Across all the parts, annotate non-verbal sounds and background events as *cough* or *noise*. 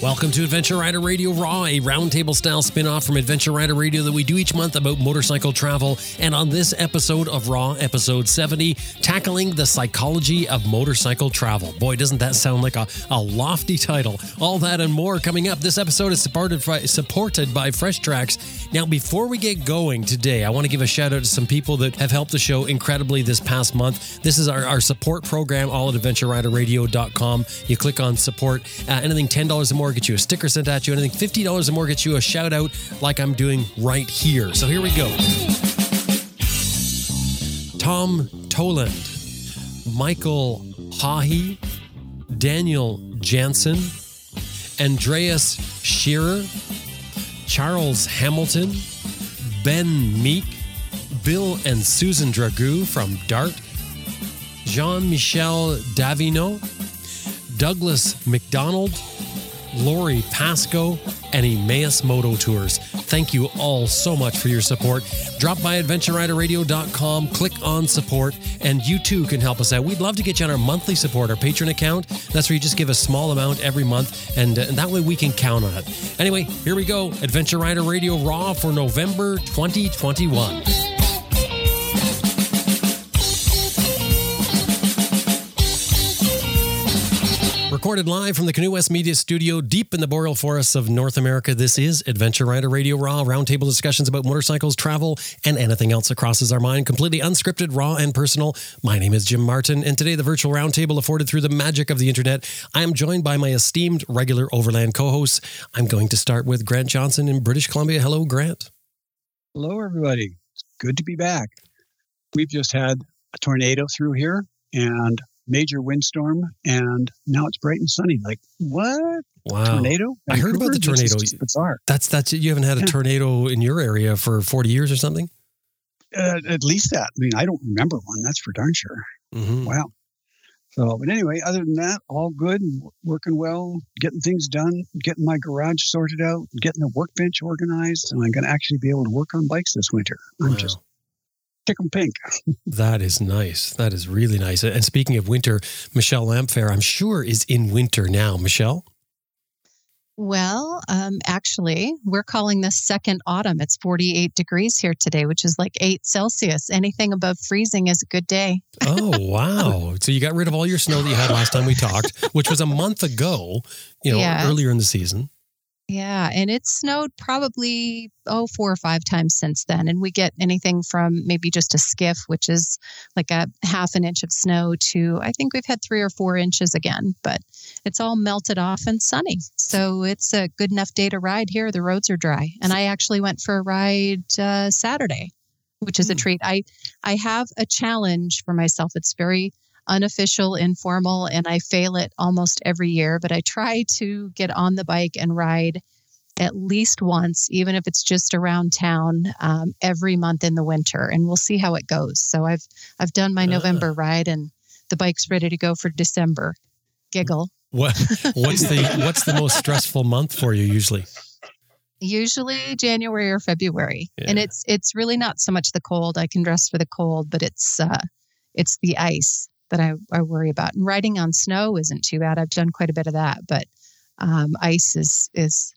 Welcome to Adventure Rider Radio Raw, a roundtable style spin off from Adventure Rider Radio that we do each month about motorcycle travel. And on this episode of Raw, episode 70, tackling the psychology of motorcycle travel. Boy, doesn't that sound like a, a lofty title? All that and more coming up. This episode is supported by, supported by Fresh Tracks. Now, before we get going today, I want to give a shout out to some people that have helped the show incredibly this past month. This is our, our support program, all at AdventureRiderRadio.com. You click on support. Uh, anything $10 or more gets you a sticker sent at you. Anything $50 or more gets you a shout out like I'm doing right here. So here we go. Tom Toland, Michael Hahi, Daniel Jansen, Andreas Shearer, Charles Hamilton, Ben Meek, Bill and Susan Dragoo from Dart, Jean Michel Davino, Douglas McDonald, Lori Pasco, and Emmaus Moto Tours. Thank you all so much for your support. Drop by AdventureRiderRadio.com, click on support, and you too can help us out. We'd love to get you on our monthly support, our patron account. That's where you just give a small amount every month, and, uh, and that way we can count on it. Anyway, here we go Adventure Rider Radio Raw for November 2021. Recorded live from the Canoe West Media Studio deep in the boreal forests of North America, this is Adventure Rider Radio Raw, roundtable discussions about motorcycles, travel, and anything else that crosses our mind. Completely unscripted, raw, and personal. My name is Jim Martin, and today the virtual roundtable afforded through the magic of the internet. I am joined by my esteemed regular Overland co hosts. I'm going to start with Grant Johnson in British Columbia. Hello, Grant. Hello, everybody. It's good to be back. We've just had a tornado through here, and major windstorm, and now it's bright and sunny. Like what? Wow. Tornado? I heard about the tornado. Bizarre. That's that's you haven't had a Yeah. tornado in your area for 40 years or something? Uh, at least that. I mean, I don't remember one. That's for darn sure. Mm-hmm. Wow. So, but anyway, other than that, all good, working well, getting things done, getting my garage sorted out, getting the workbench organized, and I'm going to actually be able to work on bikes this winter. I'm Wow. just tickle pink. That is nice. That is really nice. And speaking of winter, Michelle Lamphere, I'm sure, is in winter now. Michelle? Well, um, actually, we're calling this second autumn. It's 48 degrees here today, which is like eight Celsius. Anything above freezing is a good day. Oh, *laughs* wow. so you got rid of all your snow that you had last time we talked, which was a month ago, you know, Yeah. earlier in the season. Yeah, and it's snowed probably oh four or five times since then, and we get anything from maybe just a skiff, which is like a half an inch of snow, to I think we've had three or four inches again. But it's all melted off and sunny, so it's a good enough day to ride here. The roads are dry, and I actually went for a ride uh, Saturday, which is a Hmm. treat. I I have a challenge for myself. It's very unofficial, informal, and I fail it almost every year. But I try to get on the bike and ride at least once, even if it's just around town, um, every month in the winter, and we'll see how it goes. So I've I've done my Ah. November ride, and the bike's ready to go for December. Giggle. What what's the *laughs* what's the most stressful month for you usually? Usually January or February, and it's it's really not so much the cold. I can dress for the cold, but it's uh, it's the ice that I, I worry about. And riding on snow isn't too bad. I've done quite a bit of that, but um, ice is is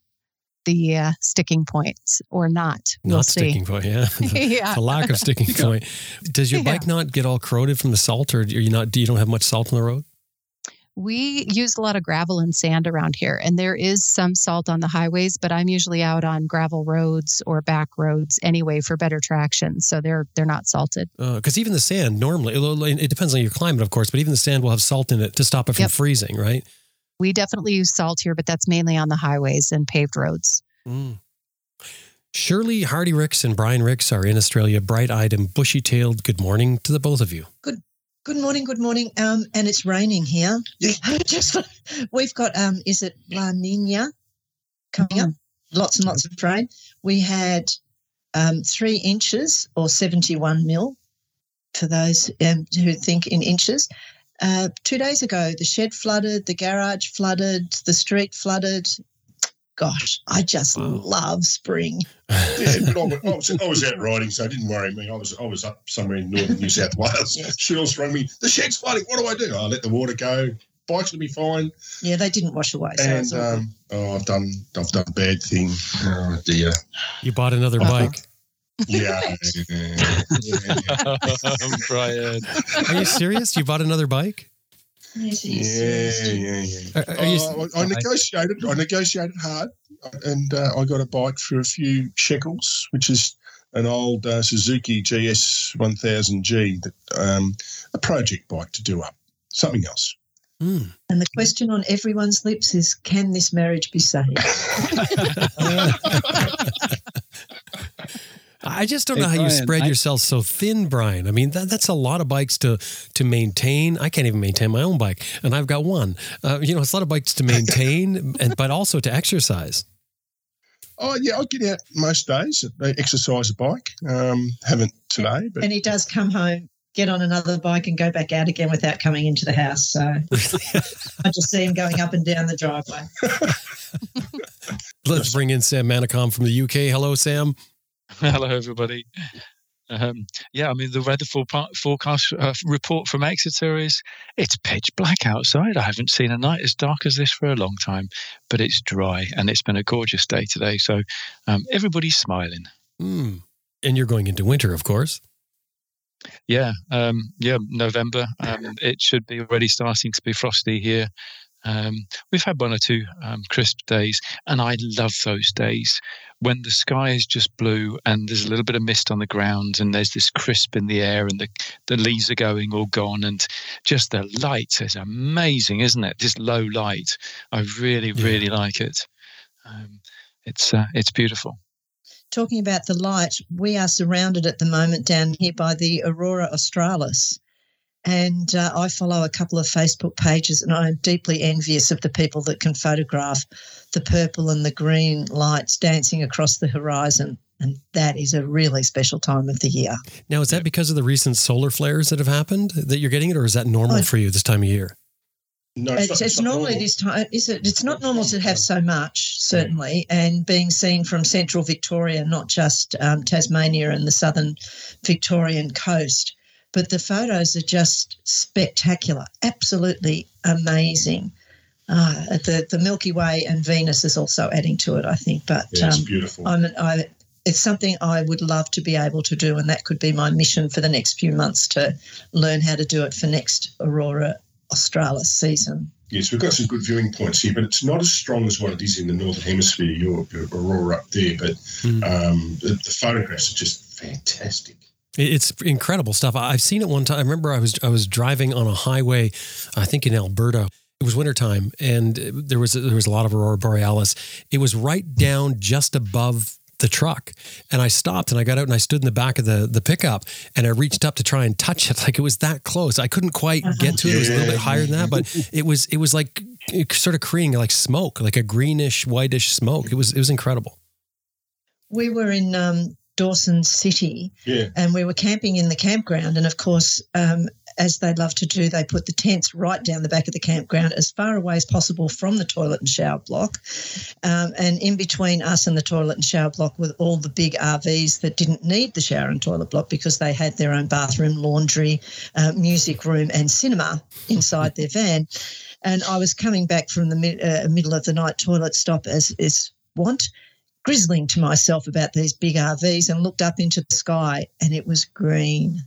the uh, sticking point or not. We'll not see. sticking point, yeah. *laughs* yeah. the lack of sticking *laughs* point. Does your Yeah. bike not get all corroded from the salt, or are you not? Do you don't have much salt on the road? We use a lot of gravel and sand around here, and there is some salt on the highways, but I'm usually out on gravel roads or back roads anyway for better traction, so they're they're not salted. Because even the sand normally, it depends on your climate, of course, but even the sand will have salt in it to stop it from Yep. freezing, right? We definitely use salt here, but that's mainly on the highways and paved roads. Mm. Shirley Hardy Rix and Brian Rix are in Australia, bright eyed and bushy tailed. Good morning to the both of you. Good morning, good morning. Um, and it's raining here. Just we've got um, is it La Nina coming up? Lots and lots of rain. We had um, three inches or seventy-one mil for those um, who think in inches. Uh, two days ago, the shed flooded, the garage flooded, the street flooded. Gosh, I just love spring. *laughs* Yeah, but I, was- I was, I was out riding, so it didn't worry me. I was I was up somewhere in northern New South *laughs* Wales. Yes. Shirley rang me. The shed's flooding. What do I do? I let the water go. bikes will be fine. Yeah, they didn't wash away. So and it's um, oh, I've done I've done a bad thing. Oh dear. You bought another Uh-huh. bike. Yeah. *laughs* yeah. Brian. Are you serious? You bought another bike? Yes, Yeah, yes, yes. yeah, yeah. Are, are you, Oh, I, I negotiated. I negotiated hard, and uh, I got a bike for a few shekels, which is an old uh, Suzuki GS 1000G, that, um, a project bike to do up. Something else. Hmm. And the question on everyone's lips is, can this marriage be saved? *laughs* *laughs* *laughs* I just don't Hey, know how you spread I- yourself so thin, Brian. I mean, that, that's a lot of bikes to to maintain. I can't even maintain my own bike, and I've got one. Uh, you know, it's a lot of bikes to maintain, *laughs* and but also to exercise. Oh yeah, I get out most days. I exercise a bike. Um, haven't today, but and he does come home, get on another bike, and go back out again without coming into the house. So *laughs* I just see him going up and down the driveway. *laughs* Let's bring in Sam Manicom from the UK. Hello, Sam. *laughs* Hello, everybody. Um, yeah, I mean the weather forecast uh, report from Exeter is it's pitch black outside. I haven't seen a night as dark as this for a long time, but it's dry and it's been a gorgeous day today. So um, everybody's smiling. Hmm. And you're going into winter, of course. Yeah, um, yeah, November. Um, it should be already starting to be frosty here. Um, we've had one or two um, crisp days, and I love those days when the sky is just blue and there's a little bit of mist on the ground, and there's this crisp in the air, and the the leaves are going all gone, and just the light is amazing, isn't it? This low light, I really, Yeah. really like it. Um, it's uh, it's beautiful. Talking about the light, we are surrounded at the moment down here by the Aurora Australis. And uh, I follow a couple of Facebook pages, and I'm deeply envious of the people that can photograph the purple and the green lights dancing across the horizon. And that is a really special time of the year. Now, is that because of the recent solar flares that have happened that you're getting it, or is that normal Oh, for you this time of year? no, It's, not- it's normally normal. this time, is it? It's not normal to have so much, certainly, and being seen from central Victoria, not just um, Tasmania and the southern Victorian coast. But the photos are just spectacular, absolutely amazing. Uh, the the Milky Way and Venus is also adding to it, I think. But Yeah, it's um, beautiful. I'm an, I, it's something I would love to be able to do, and that could be my mission for the next few months to learn how to do it for next Aurora Australis season. Yes, we've got some good viewing points here, but it's not as strong as what it is in the northern hemisphere. Your, your aurora up there, but Hmm. um, the, the photographs are just fantastic. It's incredible stuff. I've seen it one time. I remember I was I was driving on a highway, I think in Alberta. It was wintertime, and there was there was a lot of aurora borealis. It was right down just above the truck, and I stopped and I got out and I stood in the back of the the pickup and I reached up to try and touch it. *laughs* Like it was that close. I couldn't quite get to it. It was a little bit higher than that, but *laughs* it was it was like it sort of creating like smoke, like a greenish whitish smoke. It was it was incredible. We were in um, Dawson City Yeah, and we were camping in the campground. And of course, um, as they love to do, they put the tents right down the back of the campground as far away as possible from the toilet and shower block. Um, and in between us and the toilet and shower block were all the big RVs that didn't need the shower and toilet block because they had their own bathroom, laundry, uh, music room, and cinema inside their van. And I was coming back from the mid, uh, middle of the night toilet stop as is wont grizzling to myself about these big RVs and looked up into the sky and it was green.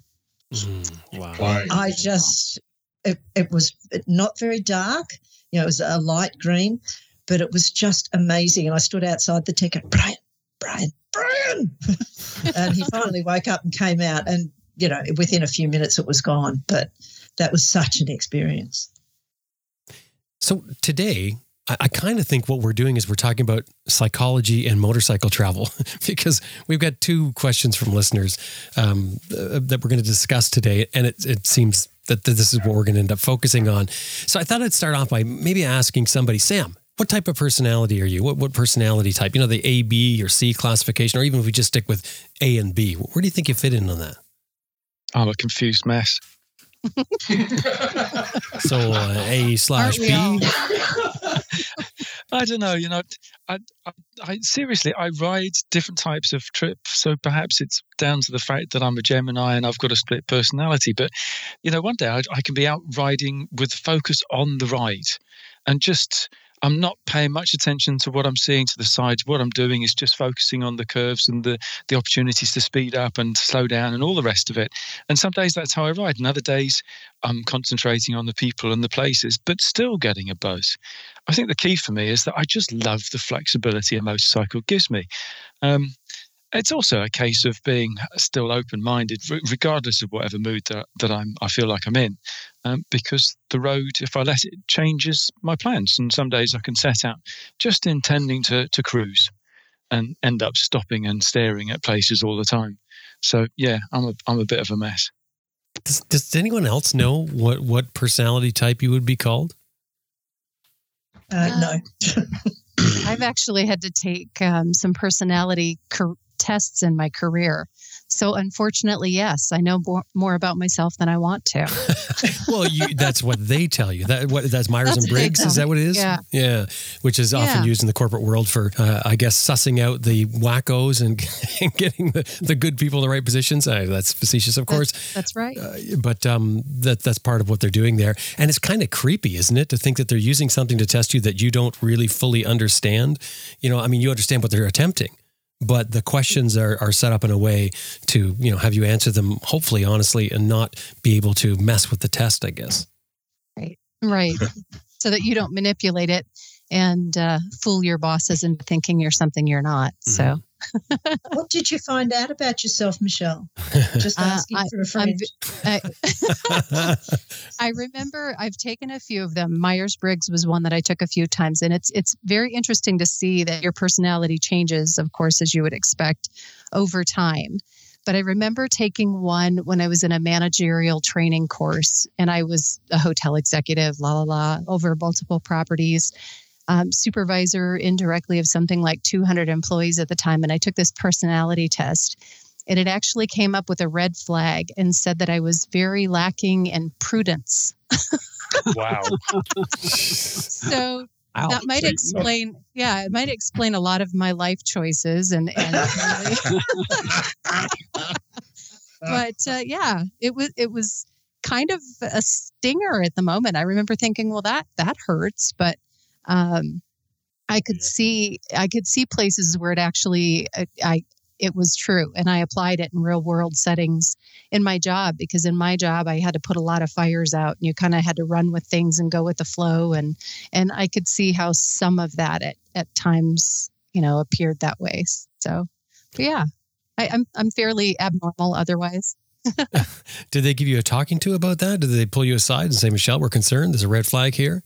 Mm, wow. I just, it, it was not very dark. You know, it was a light green, but it was just amazing. And I stood outside the tent going, Brian, Brian, Brian. *laughs* and he *laughs* finally woke up and came out. And, you know, within a few minutes it was gone. But that was such an experience. So today, I, I kind of think what we're doing is we're talking about psychology and motorcycle travel *laughs* because we've got two questions from listeners um, uh, that we're going to discuss today, and it, it seems that this is what we're going to end up focusing on. So I thought I'd start off by maybe asking somebody, Sam. What type of personality are you? What what personality type? You know, the A, B, or C classification, or even if we just stick with A and B, where do you think you fit in on that? I'm a confused mess. *laughs* So uh, A slash B. I don't know. You know, I, I, I, seriously, I ride different types of trip. So perhaps it's down to the fact that I'm a Gemini and I've got a split personality. But you know, one day I, I can be out riding with focus on the ride, and just I'm not paying much attention to what I'm seeing to the sides. What I'm doing is just focusing on the curves and the, the opportunities to speed up and slow down and all the rest of it. And some days that's how I ride. And other days I'm concentrating on the people and the places, but still getting a buzz. I think the key for me is that I just love the flexibility a motorcycle gives me. Um, it's also a case of being still open-minded, regardless of whatever mood that, that I'm, I feel like I'm in, um, because the road, if I let it, changes my plans. And some days I can set out just intending to to cruise, and end up stopping and staring at places all the time. So yeah, I'm a I'm a bit of a mess. Does, does anyone else know what what personality type you would be called? Uh, no. I've actually had to take um, some personality tests in my career. So, unfortunately, yes, I know more, more about myself than I want to. *laughs* *laughs* well, you, that's what they tell you. That what that's Myers that's and Briggs. Is that what it is? Yeah, yeah. Which is often yeah. used in the corporate world for, uh, I guess, sussing out the wackos and, and *laughs* getting the, the good people in the right positions. Uh, that's facetious, of course. That's, that's right. Uh, but um, that that's part of what they're doing there, and it's kind of creepy, isn't it, to think that they're using something to test you that you don't really fully understand. You know, I mean, you understand what they're attempting but the questions are, are set up in a way to you know have you answer them hopefully honestly and not be able to mess with the test i guess. Right. Right. So that you don't manipulate it and uh, fool your bosses into thinking you're something you're not. Mm-hmm. so *laughs* what did you find out about yourself, Michelle? *laughs* Just uh, asking uh, for a friend. I, *laughs* I, remember I've taken a few of them. Myers Briggs was one that I took a few times, and it's it's very interesting to see that your personality changes, of course, as you would expect, over time. But I remember taking one when I was in a managerial training course, and I was a hotel executive, la la la, over multiple properties um, supervisor indirectly of something like 200 employees at the time. And I took this personality test. And it actually came up with a red flag and said that I was very lacking in prudence. *laughs* wow. so Ouch. that might explain yeah it might explain a lot of my life choices and, and *laughs* but uh, yeah it was it was kind of a stinger at the moment i remember thinking well that that hurts but um, I could see I could see places where it actually uh, I it was true and I applied it in real world settings in my job because in my job I had to put a lot of fires out and you kind of had to run with things and go with the flow and and I could see how some of that at, at times you know appeared that way so yeah I, I'm I'm fairly abnormal otherwise. *laughs* *laughs* Did they give you a talking to about that? Did they pull you aside and say Michelle we're concerned there's a red flag here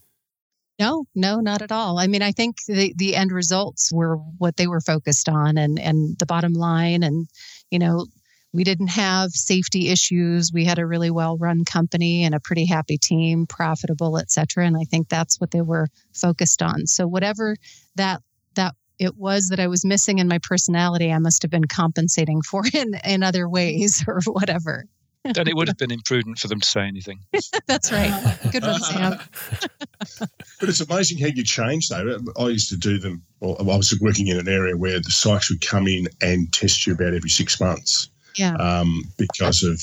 no, no, not at all. I mean, I think the, the end results were what they were focused on and, and the bottom line. And, you know, we didn't have safety issues. We had a really well run company and a pretty happy team, profitable, et cetera. And I think that's what they were focused on. So whatever that, that it was that I was missing in my personality, I must have been compensating for *laughs* in, in other ways or whatever then it would have been imprudent for them to say anything. *laughs* That's right. Good one, Sam. *laughs* but it's amazing how you change, though. I used to do them. Well, I was working in an area where the psychs would come in and test you about every six months. Yeah. Um, because of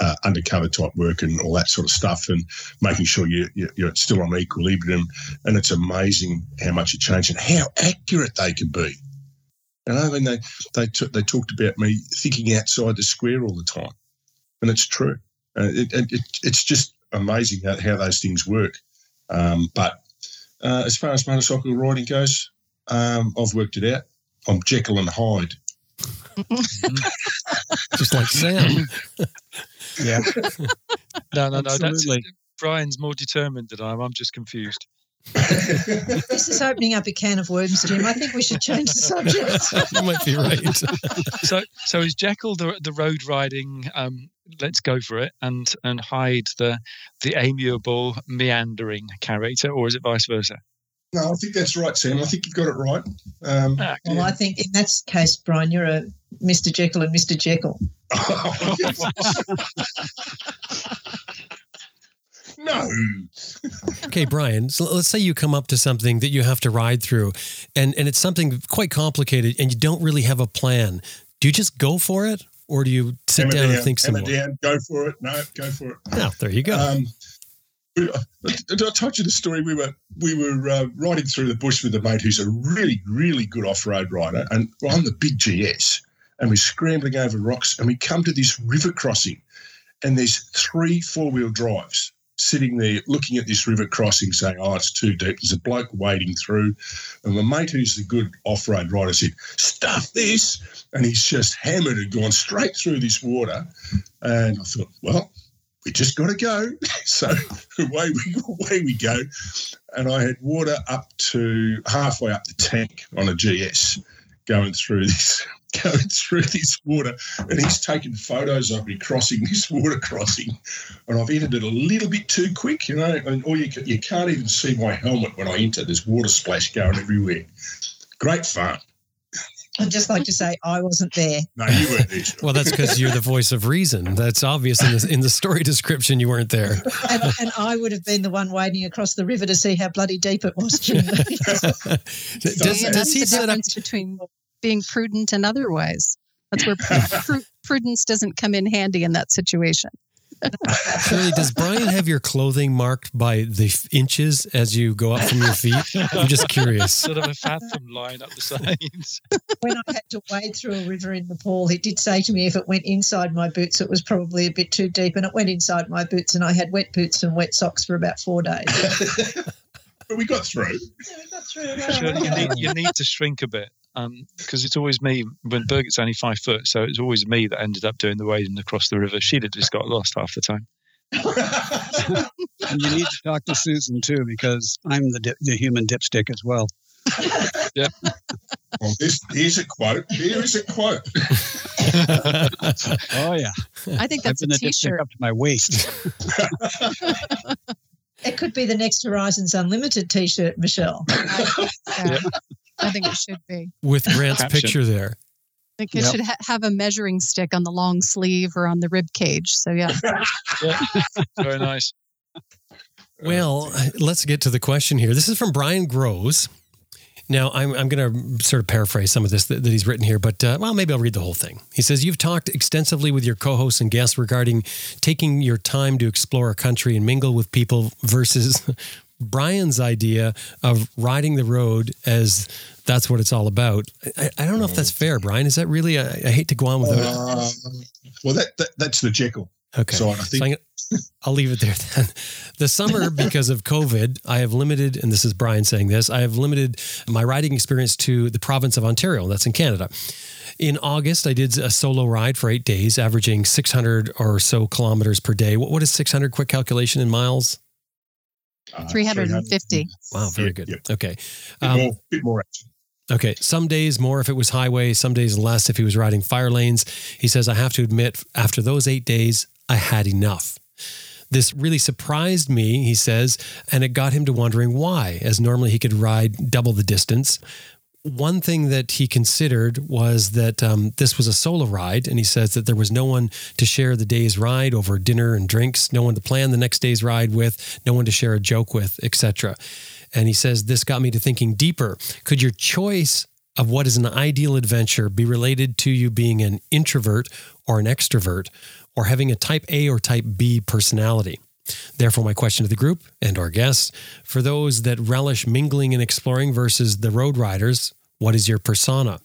uh, undercover type work and all that sort of stuff, and making sure you, you, are still on equilibrium. And it's amazing how much it changed and how accurate they can be. And I mean, they they t- they talked about me thinking outside the square all the time and it's true. Uh, it, it, it's just amazing how, how those things work. Um, but uh, as far as motorcycle riding goes, um, I've worked it out. I'm Jekyll and Hyde. *laughs* just like Sam. yeah. *laughs* no, no, no. That's Brian's more determined than I am. I'm just confused *laughs* this is opening up a can of worms, Jim. I think we should change the subject. you might be right. so, so is Jekyll the the road riding? Um, let's go for it, and and Hyde the the amiable meandering character, or is it vice versa? No, I think that's right, Sam. I think you've got it right. Um, ah, well, yeah. I think in that case, Brian, you're a Mr. Jekyll and Mr. Jekyll. *laughs* No. okay, Brian, so let's say you come up to something that you have to ride through and, and it's something quite complicated and you don't really have a plan. Do you just go for it or do you sit down, and think some hammer more? down, go for it. No, go for it. Oh, there you go. Um, we- I told you the story. We were we were uh, riding through the bush with a mate who's a really really good off road rider, and we're on the big GS, and we're scrambling over rocks, and we come to this river crossing, and there's three four wheel drives sitting there looking at this river crossing, saying, "Oh, it's too deep." There's a bloke wading through, and my mate who's the good off road rider said, "Stuff this," and he's just hammered and gone straight through this water, and I thought, well we just got to go. *laughs* So *laughs* away we away we go, and I had water up to halfway up the tank on a GS, going through this *laughs* going through this water, and he's taking photos of me crossing this water crossing, and I've entered it a little bit too quick, you know, and or you you can't even see my helmet when I enter. There's water splash going everywhere. Great fun. I'd just like to say I wasn't there. No, you weren't there. Sean. well, that's because you're the voice of reason. That's obvious in the, in the story description. You weren't there. And, and I would have been the one wading across the river to see how bloody deep it was. Jim. *laughs* does, Yeah, does he the set up? difference between being prudent and otherwise. That's where *laughs* prudence doesn't come in handy in that situation. Shirley, does Brian have your clothing marked by the f- inches as you go up from your feet? I'm just curious. Sort of a fathom line up the sides. when I had to wade through a river in Nepal, he did say to me if it went inside my boots, it was probably a bit too deep, and it went inside my boots, and I had wet boots and wet socks for about four days. *laughs* but we got through. Shirley, you need, you need to shrink a bit Um, because it's always me. When Birgit's only five foot, so it's always me that ended up doing the wading across the river. She'd have just got lost half the time. *laughs* And you need to talk to Susan too, because I'm the dip, the human dipstick as well. *laughs* yep. Well, this, here's a quote. Here is a quote. *laughs* Oh yeah, I think I've that's a been the dipstick T-shirt. up to my waist. It could be the next Horizons Unlimited T-shirt, Michelle. Yeah. I think it should be. With Grant's Caption. picture there. I think it Yep. should ha- have a measuring stick on the long sleeve or on the rib cage. So yeah, *laughs* Very nice. Well, let's get to the question here. This is from Brian Groves. Now, I'm, I'm going to sort of paraphrase some of this that, that he's written here, but uh, well, maybe I'll read the whole thing. He says, You've talked extensively with your co hosts and guests regarding taking your time to explore a country and mingle with people versus Brian's idea of riding the road as that's what it's all about. I, I don't know if that's fair, Brian. Is that really, I, I hate to go on with it. Uh, well, that, that that's the Jekyll. Okay. So I So think gonna, I'll leave it there then. *laughs* The summer, because of COVID, I have limited, and this is Brian saying this, I have limited my riding experience to the province of Ontario. That's in Canada. In August, I did a solo ride for eight days, averaging 600 or so kilometers per day. What, what is 600 quick calculation in miles? Uh, 350. Wow, very good. yeah. Okay. Bit Um, more, bit more action. Okay. Some days more if it was highway, some days less if he was riding fire lanes. He says, I have to admit, after those eight days, I had enough. This really surprised me, he says, and it got him to wondering why, as normally he could ride double the distance. One thing that he considered was that um, this was a solo ride, and he says that there was no one to share the day's ride over dinner and drinks, no one to plan the next day's ride with, no one to share a joke with, etc. And he says this got me to thinking deeper. Could your choice of what is an ideal adventure be related to you being an introvert or an extrovert, or having a type A or type B personality? Therefore, my question to the group and our guests for those that relish mingling and exploring versus the road riders, what is your persona?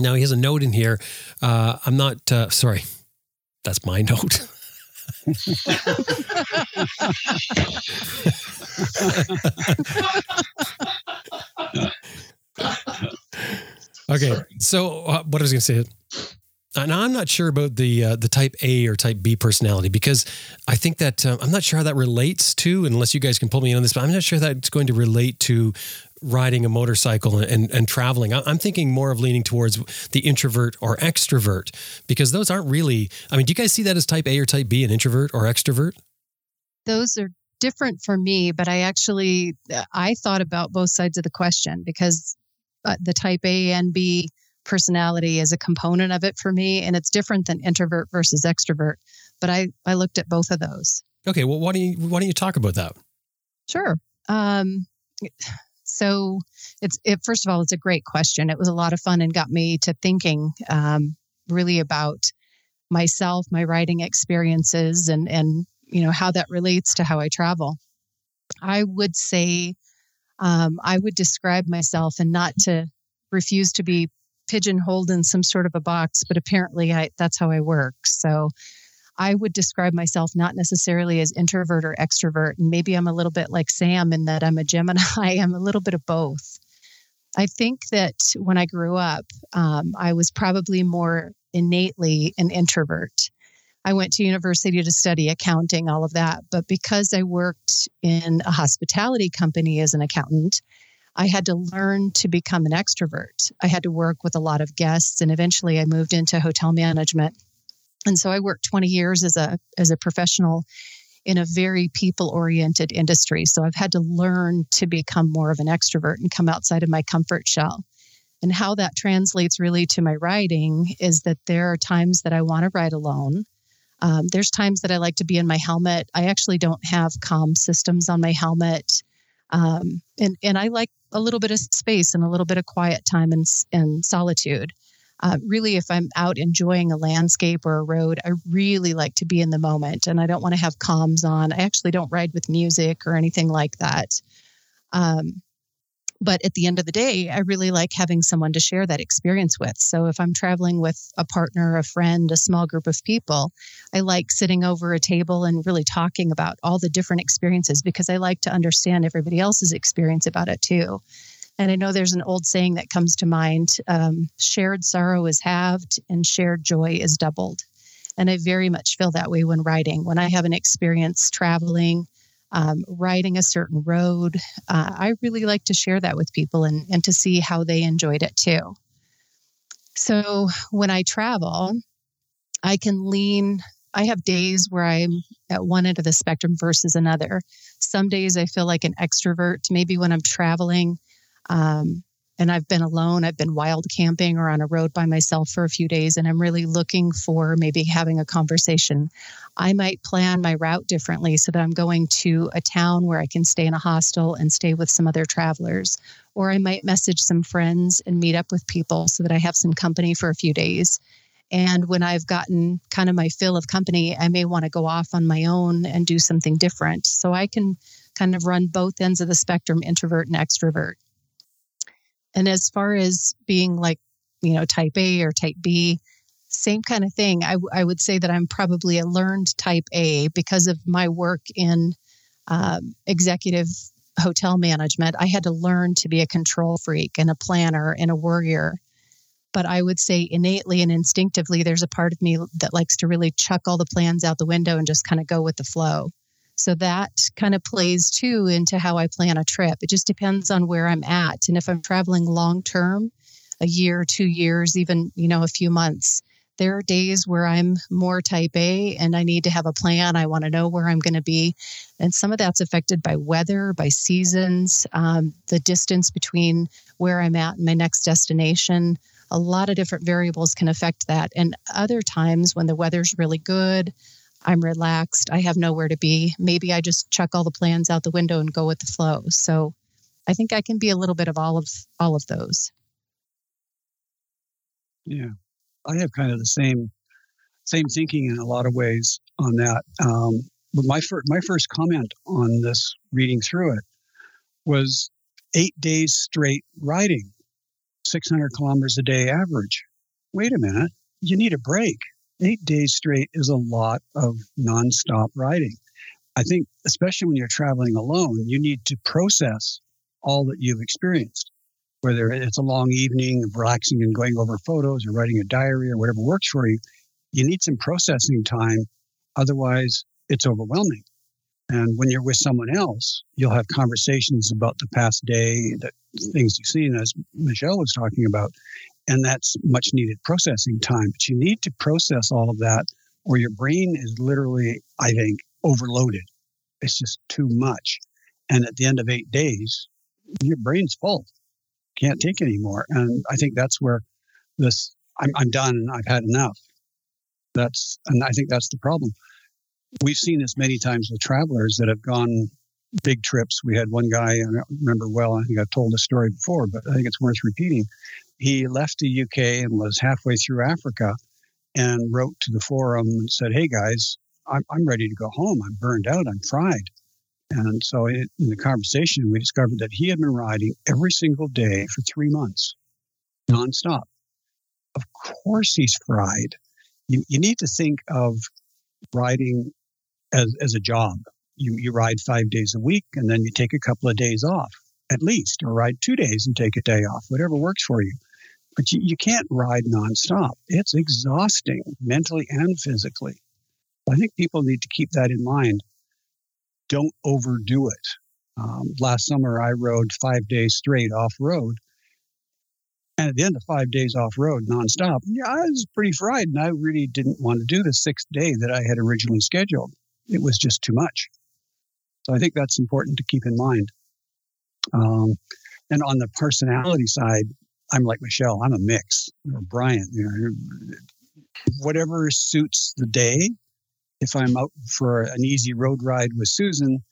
Now, he has a note in here. Uh, I'm not, uh, sorry, that's my note. *laughs* okay, so uh, what I was going to say. Uh, now I'm not sure about the uh, the type A or type B personality because I think that uh, I'm not sure how that relates to unless you guys can pull me in on this, but I'm not sure that's going to relate to riding a motorcycle and, and, and traveling. I'm thinking more of leaning towards the introvert or extrovert because those aren't really. I mean, do you guys see that as type A or type B, an introvert or extrovert? those are different for me, but I actually I thought about both sides of the question because uh, the type A and B personality is a component of it for me, and it's different than introvert versus extrovert. But I I looked at both of those. Okay, well, why don't you why don't you talk about that? Sure. Um, so it's it. First of all, it's a great question. It was a lot of fun and got me to thinking um, really about myself, my writing experiences, and and you know how that relates to how I travel. I would say um, I would describe myself, and not to refuse to be pigeonholed in some sort of a box, but apparently I, that's how I work. So I would describe myself not necessarily as introvert or extrovert. And maybe I'm a little bit like Sam in that I'm a Gemini. *laughs* I'm a little bit of both. I think that when I grew up, um, I was probably more innately an introvert. I went to university to study accounting, all of that. But because I worked in a hospitality company as an accountant, I had to learn to become an extrovert. I had to work with a lot of guests, and eventually I moved into hotel management. And so I worked 20 years as a as a professional in a very people oriented industry. So I've had to learn to become more of an extrovert and come outside of my comfort shell. And how that translates really to my writing is that there are times that I want to write alone. Um, there's times that I like to be in my helmet. I actually don't have comm systems on my helmet. Um, and, and I like a little bit of space and a little bit of quiet time and, and solitude. Uh, really, if I'm out enjoying a landscape or a road, I really like to be in the moment and I don't want to have comms on. I actually don't ride with music or anything like that. Um, but at the end of the day, I really like having someone to share that experience with. So if I'm traveling with a partner, a friend, a small group of people, I like sitting over a table and really talking about all the different experiences because I like to understand everybody else's experience about it too. And I know there's an old saying that comes to mind um, shared sorrow is halved and shared joy is doubled. And I very much feel that way when writing. When I have an experience traveling, um, riding a certain road, uh, I really like to share that with people and, and to see how they enjoyed it too. So when I travel, I can lean. I have days where I'm at one end of the spectrum versus another. Some days I feel like an extrovert. Maybe when I'm traveling, um, and I've been alone. I've been wild camping or on a road by myself for a few days, and I'm really looking for maybe having a conversation. I might plan my route differently so that I'm going to a town where I can stay in a hostel and stay with some other travelers. Or I might message some friends and meet up with people so that I have some company for a few days. And when I've gotten kind of my fill of company, I may want to go off on my own and do something different. So I can kind of run both ends of the spectrum, introvert and extrovert. And as far as being like, you know, type A or type B, same kind of thing. I, I would say that I'm probably a learned type A because of my work in um, executive hotel management. I had to learn to be a control freak and a planner and a worrier. But I would say innately and instinctively, there's a part of me that likes to really chuck all the plans out the window and just kind of go with the flow. So that kind of plays too into how I plan a trip. It just depends on where I'm at. And if I'm traveling long term, a year, two years, even, you know, a few months, there are days where I'm more type A and I need to have a plan. I want to know where I'm going to be. And some of that's affected by weather, by seasons, um, the distance between where I'm at and my next destination. A lot of different variables can affect that. And other times when the weather's really good, I'm relaxed. I have nowhere to be. Maybe I just chuck all the plans out the window and go with the flow. So I think I can be a little bit of all of all of those. Yeah, I have kind of the same same thinking in a lot of ways on that. Um, but my first my first comment on this reading through it was eight days straight riding, 600 kilometers a day average. Wait a minute, you need a break eight days straight is a lot of nonstop writing. I think, especially when you're traveling alone, you need to process all that you've experienced, whether it's a long evening of relaxing and going over photos or writing a diary or whatever works for you. You need some processing time. Otherwise, it's overwhelming. And when you're with someone else, you'll have conversations about the past day, the things you've seen, as Michelle was talking about and that's much needed processing time. But you need to process all of that, or your brain is literally, I think, overloaded. It's just too much. And at the end of eight days, your brain's full, can't take anymore. And I think that's where this I'm, I'm done. I've had enough. That's, and I think that's the problem. We've seen this many times with travelers that have gone big trips. We had one guy, I remember well, I think I've told this story before, but I think it's worth repeating. He left the UK and was halfway through Africa and wrote to the forum and said, Hey guys, I'm, I'm ready to go home. I'm burned out. I'm fried. And so in the conversation, we discovered that he had been riding every single day for three months, nonstop. Of course, he's fried. You, you need to think of riding as, as a job. You, you ride five days a week and then you take a couple of days off at least, or ride two days and take a day off, whatever works for you. But you, you can't ride nonstop. It's exhausting mentally and physically. I think people need to keep that in mind. Don't overdo it. Um, last summer, I rode five days straight off road. And at the end of five days off road nonstop, yeah, I was pretty fried and I really didn't want to do the sixth day that I had originally scheduled. It was just too much. So I think that's important to keep in mind. Um, and on the personality side, I'm like Michelle. I'm a mix, or mm. Brian. You know, whatever suits the day. If I'm out for an easy road ride with Susan,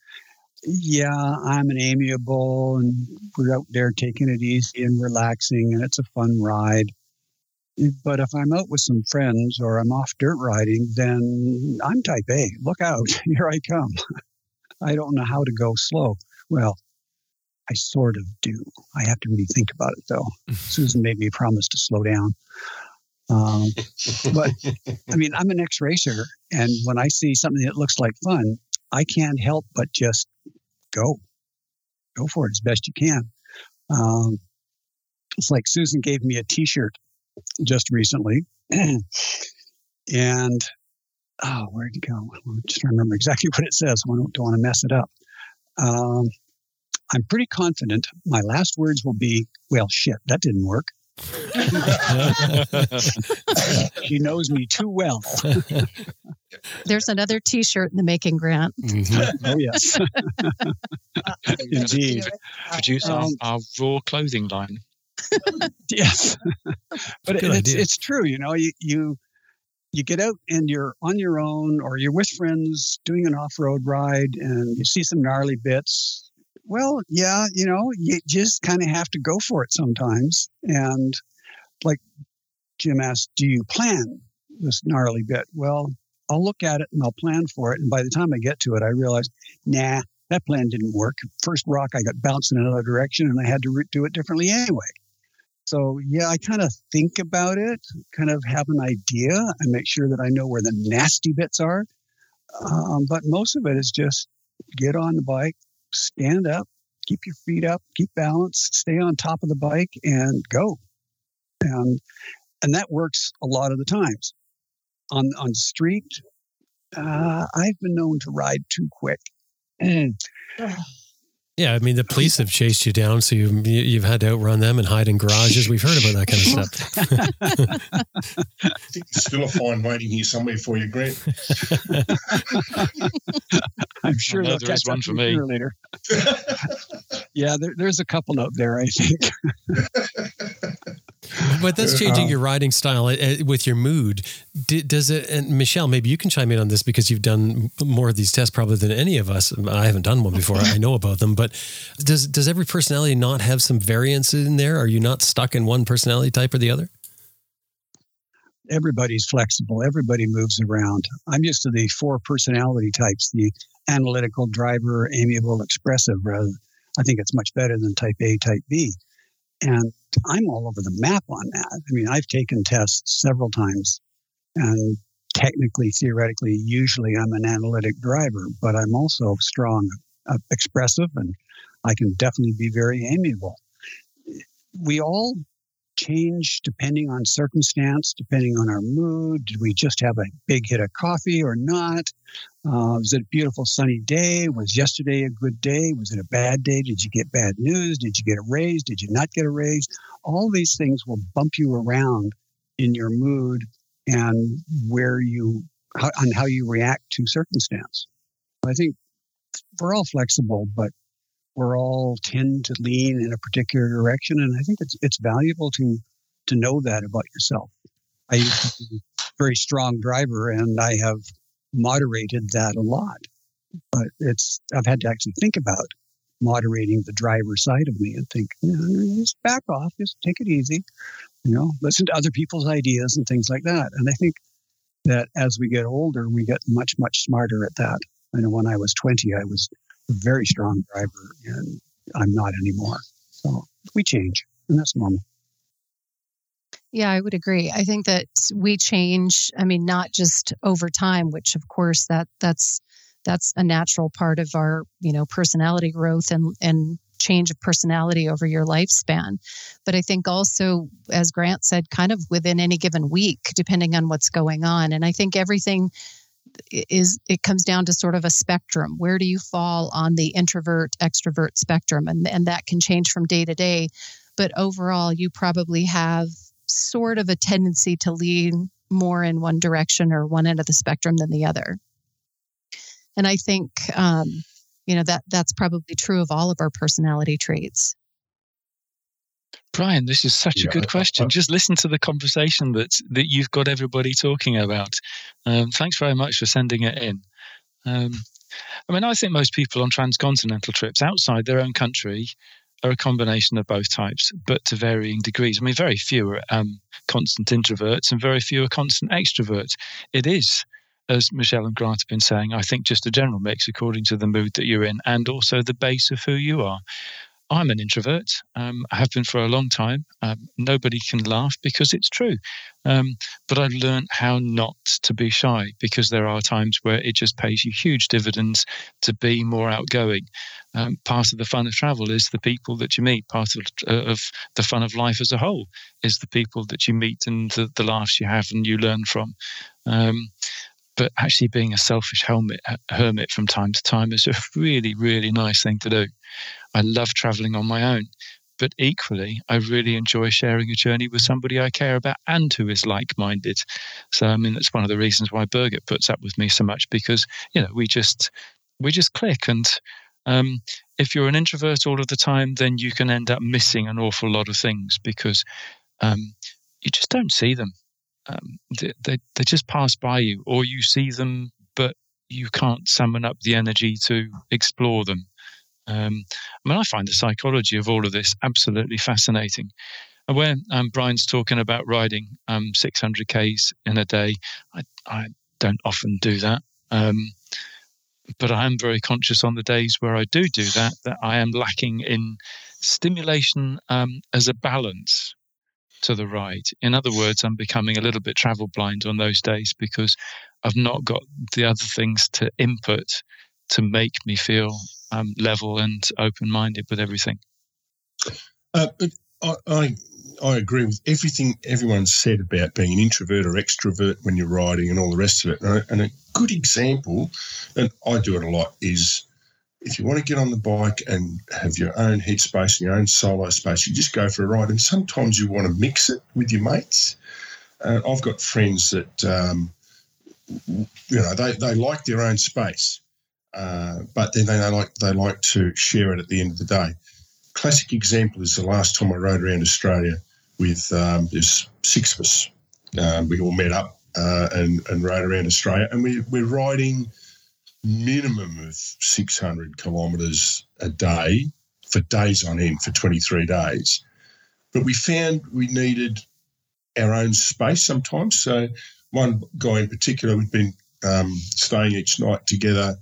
yeah, I'm an amiable, and we're out there taking it easy and relaxing, and it's a fun ride. But if I'm out with some friends or I'm off dirt riding, then I'm type A. Look out, *laughs* here I come. I don't know how to go slow. Well, I sort of do. I have to really think about it though. *laughs* Susan made me promise to slow down. Um, but I mean, I'm an ex racer, and when I see something that looks like fun, I can't help but just go, go for it as best you can. Um, it's like Susan gave me a T-shirt just recently, *clears throat* and oh, where'd it go? I'm just trying to remember exactly *laughs* what it says. I don't, don't want to mess it up. Um, I'm pretty confident my last words will be, well, shit, that didn't work. *laughs* she knows me too well. There's another t shirt in the making, Grant. Mm-hmm. Oh, yes. *laughs* Indeed. Produce um, our, our raw clothing line. *laughs* yes. but it, it's, it's true. You know, you, you, you get out and you're on your own or you're with friends doing an off-road ride and you see some gnarly bits well, yeah, you know, you just kind of have to go for it sometimes. And like Jim asked, do you plan this gnarly bit? Well, I'll look at it and I'll plan for it. And by the time I get to it, I realize, nah, that plan didn't work. First rock, I got bounced in another direction and I had to re- do it differently anyway. So, yeah, I kind of think about it, kind of have an idea and make sure that I know where the nasty bits are. Um, but most of it is just get on the bike, stand up, keep your feet up, keep balance, stay on top of the bike, and go. And and that works a lot of the times. On on street, uh, I've been known to ride too quick. *clears throat* Yeah, I mean the police have chased you down, so you you've had to outrun them and hide in garages. We've heard about that kind of stuff. *laughs* I think there's still a fine waiting here somewhere for you, Grant. *laughs* I'm sure there is one for me later. *laughs* yeah, there, there's a couple out there, I think. but that's changing your riding style uh, uh, with your mood. Does it? And Michelle, maybe you can chime in on this because you've done more of these tests probably than any of us. I haven't done one before. I know about them, but does does every personality not have some variance in there? Are you not stuck in one personality type or the other? Everybody's flexible. Everybody moves around. I'm used to the four personality types: the analytical, driver, amiable, expressive. Rather, I think it's much better than type A, type B. And I'm all over the map on that. I mean, I've taken tests several times, and technically, theoretically, usually I'm an analytic driver, but I'm also strong, expressive, and I can definitely be very amiable. We all change depending on circumstance, depending on our mood. Did we just have a big hit of coffee or not? Uh, was it a beautiful sunny day? Was yesterday a good day? Was it a bad day? Did you get bad news? Did you get a raise? Did you not get a raise? All these things will bump you around in your mood and where you how, on how you react to circumstance. I think we're all flexible, but we're all tend to lean in a particular direction, and I think it's it's valuable to to know that about yourself. I used to be a very strong driver, and I have moderated that a lot. but it's I've had to actually think about moderating the driver side of me and think, just back off, just take it easy, you know, listen to other people's ideas and things like that. And I think that as we get older, we get much, much smarter at that. I know when I was 20, I was a very strong driver and I'm not anymore. So we change and that's normal. Yeah, I would agree. I think that we change, I mean, not just over time, which of course that that's that's a natural part of our, you know, personality growth and and change of personality over your lifespan. But I think also, as Grant said, kind of within any given week, depending on what's going on. And I think everything is it comes down to sort of a spectrum where do you fall on the introvert extrovert spectrum and and that can change from day to day but overall you probably have sort of a tendency to lean more in one direction or one end of the spectrum than the other. And I think, um, you know, that that's probably true of all of our personality traits. Brian, this is such yeah, a good question. *laughs* Just listen to the conversation that that you've got everybody talking about. Um, thanks very much for sending it in. Um, I mean, I think most people on transcontinental trips outside their own country are a combination of both types, but to varying degrees. I mean, very few are um, constant introverts and very few are constant extroverts. It is, as Michelle and Grant have been saying, I think just a general mix according to the mood that you're in and also the base of who you are. I'm an introvert. Um, I have been for a long time. Um, nobody can laugh because it's true. Um, but I've learned how not to be shy because there are times where it just pays you huge dividends to be more outgoing. Um, part of the fun of travel is the people that you meet. Part of, uh, of, the fun of life as a whole is the people that you meet and the, the laughs you have and you learn from. Um, but actually, being a selfish hermit, hermit from time to time is a really, really nice thing to do. I love traveling on my own. But equally, I really enjoy sharing a journey with somebody I care about and who is like minded. So, I mean, that's one of the reasons why Birgit puts up with me so much because, you know, we just, we just click. And um, if you're an introvert all of the time, then you can end up missing an awful lot of things because um, you just don't see them. Um, they, they, they just pass by you, or you see them, but you can't summon up the energy to explore them. Um, I mean, I find the psychology of all of this absolutely fascinating. And when um, Brian's talking about riding um, 600 Ks in a day, I, I don't often do that. Um, but I am very conscious on the days where I do do that, that I am lacking in stimulation um, as a balance to the ride. In other words, I'm becoming a little bit travel blind on those days because I've not got the other things to input to make me feel um, level and open minded with everything. Uh, but I, I, I agree with everything everyone said about being an introvert or extrovert when you're riding and all the rest of it. And a, and a good example, and I do it a lot, is if you want to get on the bike and have your own headspace and your own solo space, you just go for a ride. And sometimes you want to mix it with your mates. Uh, I've got friends that, um, you know, they, they like their own space. Uh, but then they like they like to share it at the end of the day. Classic example is the last time I rode around Australia with um, there's six of us. Um, we all met up uh, and and rode around Australia, and we we're riding minimum of 600 kilometres a day for days on end for 23 days. But we found we needed our own space sometimes. So one guy in particular, we'd been um, staying each night together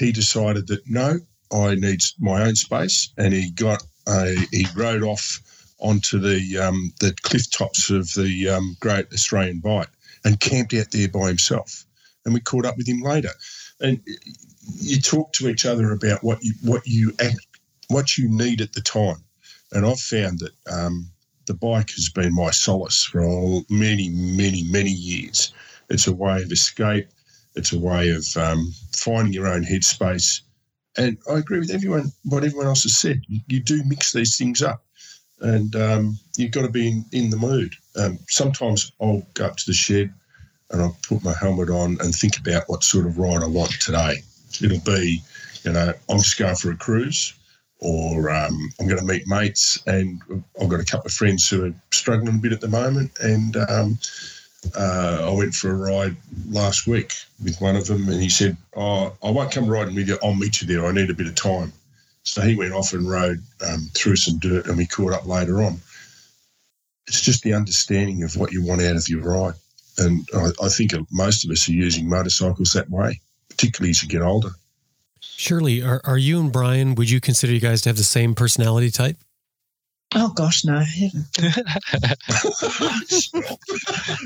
he decided that no, I need my own space, and he got a he rode off onto the um, the cliff tops of the um, Great Australian Bight and camped out there by himself. And we caught up with him later, and you talk to each other about what you what you act, what you need at the time. And I've found that um, the bike has been my solace for many, many, many years. It's a way of escape. It's a way of um, finding your own headspace. And I agree with everyone, what everyone else has said. You, you do mix these things up and um, you've got to be in, in the mood. Um, sometimes I'll go up to the shed and I'll put my helmet on and think about what sort of ride I want today. It'll be, you know, I'm just going for a cruise or um, I'm going to meet mates and I've got a couple of friends who are struggling a bit at the moment and um, uh, I went for a ride last week with one of them, and he said, "Oh, I won't come riding with you. I'll meet you there. I need a bit of time." So he went off and rode um, through some dirt, and we caught up later on. It's just the understanding of what you want out of your ride, and I, I think most of us are using motorcycles that way, particularly as you get older. Shirley, are, are you and Brian, would you consider you guys to have the same personality type? Oh gosh, no. *laughs* *laughs*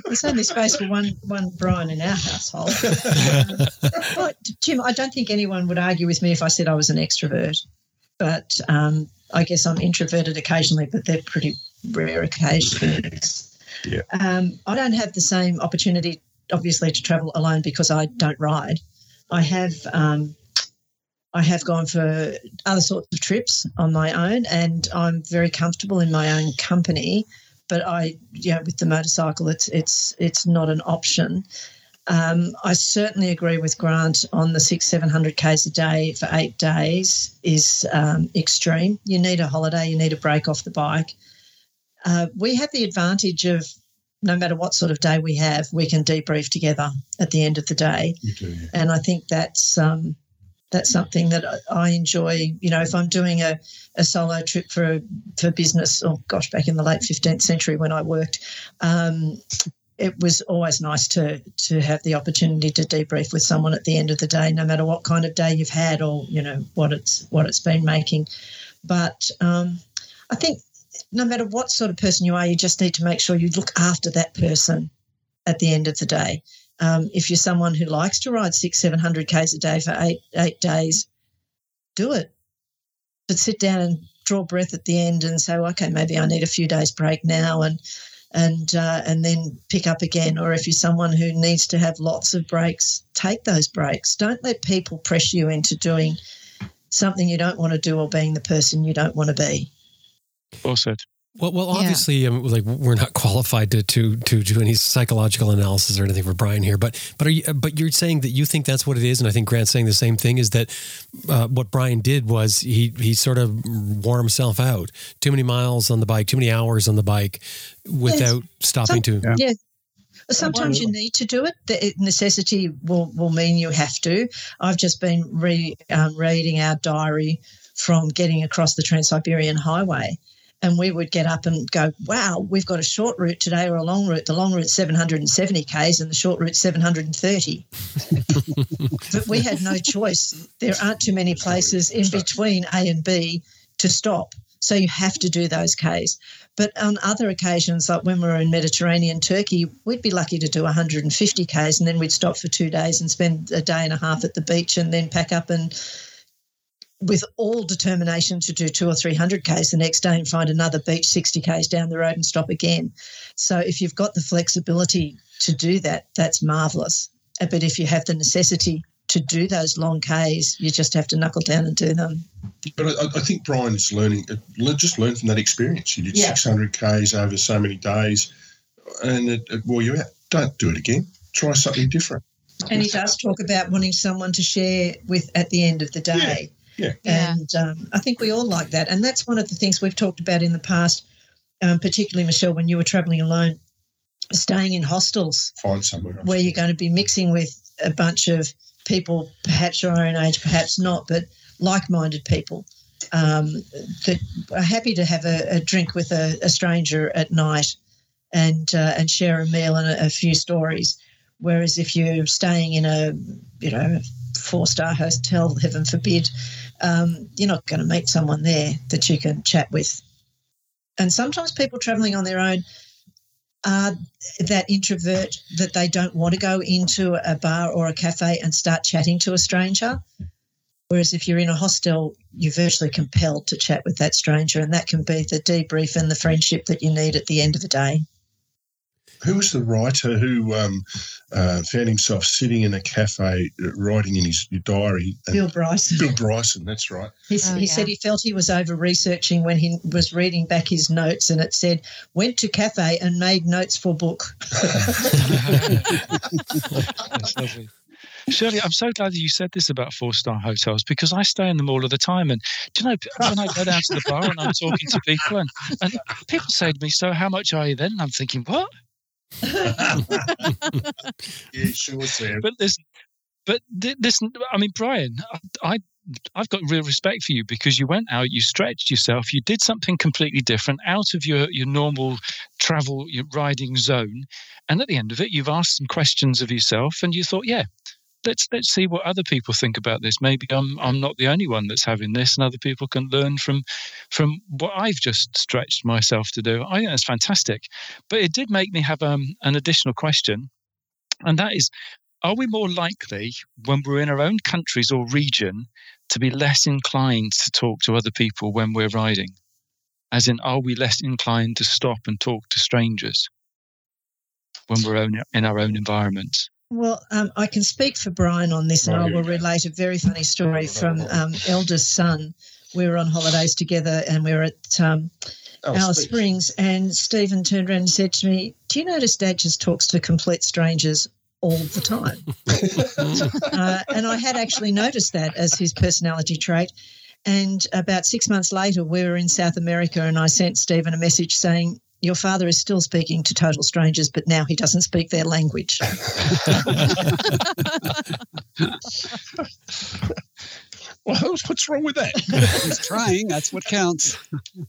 There's only space for one one Brian in our household. *laughs* well, Jim, I don't think anyone would argue with me if I said I was an extrovert, but um, I guess I'm introverted occasionally, but they're pretty rare occasions. Yeah. Um, I don't have the same opportunity, obviously, to travel alone because I don't ride. I have um, I have gone for other sorts of trips on my own, and I'm very comfortable in my own company. But I, yeah, with the motorcycle, it's it's it's not an option. Um, I certainly agree with Grant on the six, seven hundred k's a day for eight days is um, extreme. You need a holiday. You need a break off the bike. Uh, we have the advantage of no matter what sort of day we have, we can debrief together at the end of the day. Do, yeah. And I think that's um, that's something that I enjoy. You know, if I'm doing a, a solo trip for for business, oh gosh, back in the late 15th century when I worked, um, it was always nice to to have the opportunity to debrief with someone at the end of the day, no matter what kind of day you've had or you know what it's what it's been making. But um, I think no matter what sort of person you are, you just need to make sure you look after that person at the end of the day. Um, if you're someone who likes to ride six, seven hundred k's a day for eight eight days, do it. But sit down and draw breath at the end and say, well, okay, maybe I need a few days break now, and and uh, and then pick up again. Or if you're someone who needs to have lots of breaks, take those breaks. Don't let people pressure you into doing something you don't want to do or being the person you don't want to be. Well said. Well, well, obviously, um, like we're not *laughs* qualified to, to to do any psychological analysis or anything for Brian here, but but are you, but you're saying that you think that's what it is, and I think Grant's saying the same thing. Is that uh, what Brian did was he he sort of wore himself out, too many miles on the bike, too many hours on the bike, without yes. stopping Some, to. Yeah. Sometimes you need to do it. The necessity will, will mean you have to. I've just been re, um, reading our diary from getting across the Trans Siberian Highway and we would get up and go, wow, we've got a short route today or a long route. The long route's 770 Ks and the short route's 730. *laughs* but we had no choice. There aren't too many places in between A and B to stop. So you have to do those Ks. But on other occasions, like when we were in Mediterranean Turkey, we'd be lucky to do 150 Ks and then we'd stop for two days and spend a day and a half at the beach and then pack up and with all determination to do two or three hundred k's the next day and find another beach 60 k's down the road and stop again. So if you've got the flexibility to do that, that's marvelous. Uh, but if you have the necessity to do those long k's, you just have to knuckle down and do them. But I, I think Brian is learning. Uh, just learn from that experience. You did yeah. 600 k's over so many days, and it, it wore you out. Don't do it again. Try something different. And he does talk about wanting someone to share with at the end of the day. Yeah yeah. And um, I think we all like that. And that's one of the things we've talked about in the past, um, particularly, Michelle, when you were traveling alone, staying in hostels. Find somewhere else. Where you're going to be mixing with a bunch of people, perhaps your own age, perhaps not, but like minded people. Um, that are happy to have a, a drink with a, a, stranger at night and uh, and share a meal and a, a few stories. Whereas if you're staying in a you know four star hotel, heaven forbid, um, you're not going to meet someone there that you can chat with. And sometimes people traveling on their own are that introvert that they don't want to go into a bar or a cafe and start chatting to a stranger. Whereas if you're in a hostel, you're virtually compelled to chat with that stranger, and that can be the debrief and the friendship that you need at the end of the day who was the writer who um, uh, found himself sitting in a cafe uh, writing in his diary? Bill Bryson. Bill Bryson, that's right. He, oh, he yeah. said he felt he was over researching when he was reading back his notes, and it said went to cafe and made notes for book. *laughs* that's lovely. Shirley, I'm so glad that you said this about four star hotels because I stay in them all of the time. And do you know, when I go down to the bar and I'm talking to people, and, and people say to me, So, how much are you then? And I'm thinking, What? *laughs* yeah, sure, Sam. But listen, but listen. I mean, Brian, I, I I've got real respect for you because you went out, you stretched yourself, you did something completely different out of your, your normal travel your riding zone. And at the end of it, you've asked some questions of yourself and you thought, yeah, let's let's see what other people think about this. Maybe I'm I'm not the only one that's having this, and other people can learn from from what I've just stretched myself to do. I think that's fantastic. But it did make me have um, an additional question, and that is, are we more likely when we're in our own countries or region to be less inclined to talk to other people when we're riding? As in, are we less inclined to stop and talk to strangers when we're in our own environments? Well, um, I can speak for Brian on this, and I will relate a very funny story from um, eldest son. We were on holidays together, and we were at um, Alice Springs, and Stephen turned around and said to me, "Do you notice Dad just talks to complete strangers all the time?" *laughs* uh, and I had actually noticed that as his personality trait. And about six months later, we were in South America, and I sent Stephen a message saying, your father is still speaking to total strangers, but now he doesn't speak their language. *laughs* well, what's wrong with that? He's trying. That's what counts.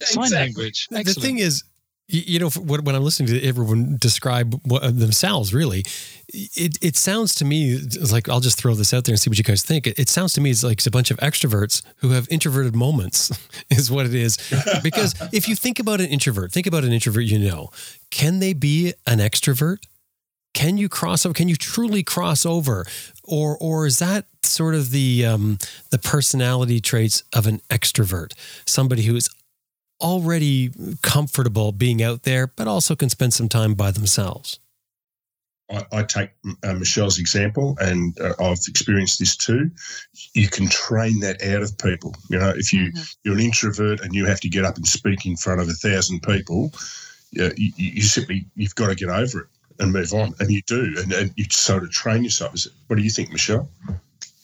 Sign language. The thing is, you know, when I'm listening to everyone describe uh, themselves, really, it, it sounds to me like I'll just throw this out there and see what you guys think. It, it sounds to me it's like it's a bunch of extroverts who have introverted moments, *laughs* is what it is. Because if you think about an introvert, think about an introvert you know, can they be an extrovert? Can you cross over? Can you truly cross over, or or is that sort of the um, the personality traits of an extrovert? Somebody who is already comfortable being out there, but also can spend some time by themselves. I, I take uh, Michelle's example, and uh, I've experienced this too. You can train that out of people. You know, if you mm-hmm. you're an introvert and you have to get up and speak in front of a thousand people, you, you simply you've got to get over it and move on, and you do, and, and you sort of train yourself. What do you think, Michelle?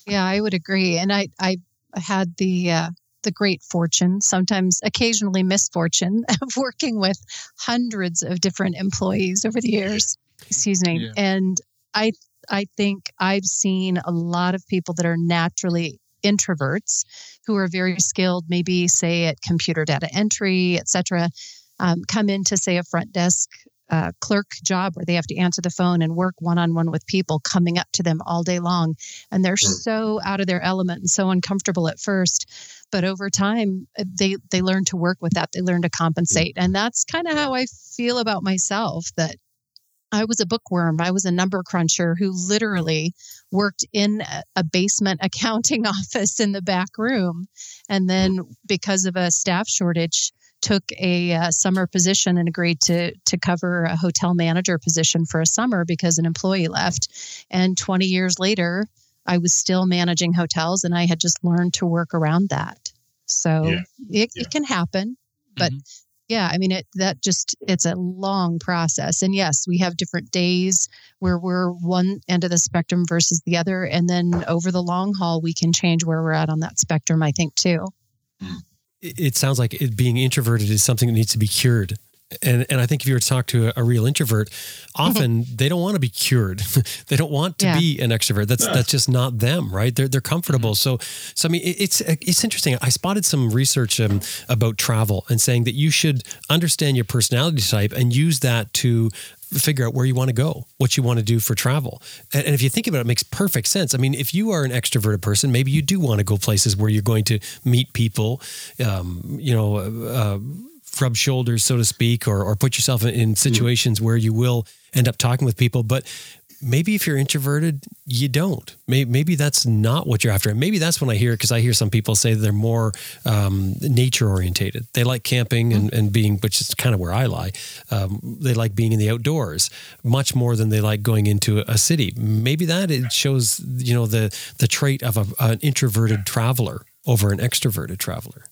Yeah, I would agree, and I I had the uh, the great fortune, sometimes occasionally misfortune, *laughs* of working with hundreds of different employees over the years. Excuse me. Yeah. And I I think I've seen a lot of people that are naturally introverts who are very skilled, maybe say at computer data entry, etc., um, come into say a front desk uh, clerk job where they have to answer the phone and work one on one with people coming up to them all day long. And they're so out of their element and so uncomfortable at first. But over time, uh, they, they learn to work with that. They learn to compensate. And that's kind of how I feel about myself that I was a bookworm. I was a number cruncher who literally worked in a basement *laughs* accounting office in the back room. And then, because of a staff shortage, took a uh, summer position and agreed to to cover a hotel manager position for a summer because an employee left. And 20 years later, I was still managing hotels and I had just learned to work around that. So yeah. It, yeah. it can happen, but mm-hmm. yeah, I mean it that just it's a long process. And yes, we have different days where we're one end of the spectrum versus the other and then over the long haul we can change where we're at on that spectrum I think too. Mm it sounds like it, being introverted is something that needs to be cured. And, and I think if you were to talk to a, a real introvert, often they don't want to be cured. *laughs* they don't want to yeah. be an extrovert. That's that's just not them, right? They're they're comfortable. So so I mean, it's it's interesting. I spotted some research um, about travel and saying that you should understand your personality type and use that to figure out where you want to go, what you want to do for travel. And, and, if you think about it, it makes perfect sense. I mean, if you are an extroverted person, maybe you do want to go places where you're going to meet people, um, you know, uh, rub shoulders, so to speak, or, or put yourself in, in situations mm. where you will end up talking with people. But maybe if you're introverted, you don't. Maybe, maybe that's not what you're after. And maybe that's when I hear, because I hear some people say they're more um, nature orientated. They like camping and, and being, which is kind of where I lie. Um, they like being in the outdoors much more than they like going into a city. Maybe that it shows, you know, the, the trait of a, an introverted traveler over an extroverted traveler.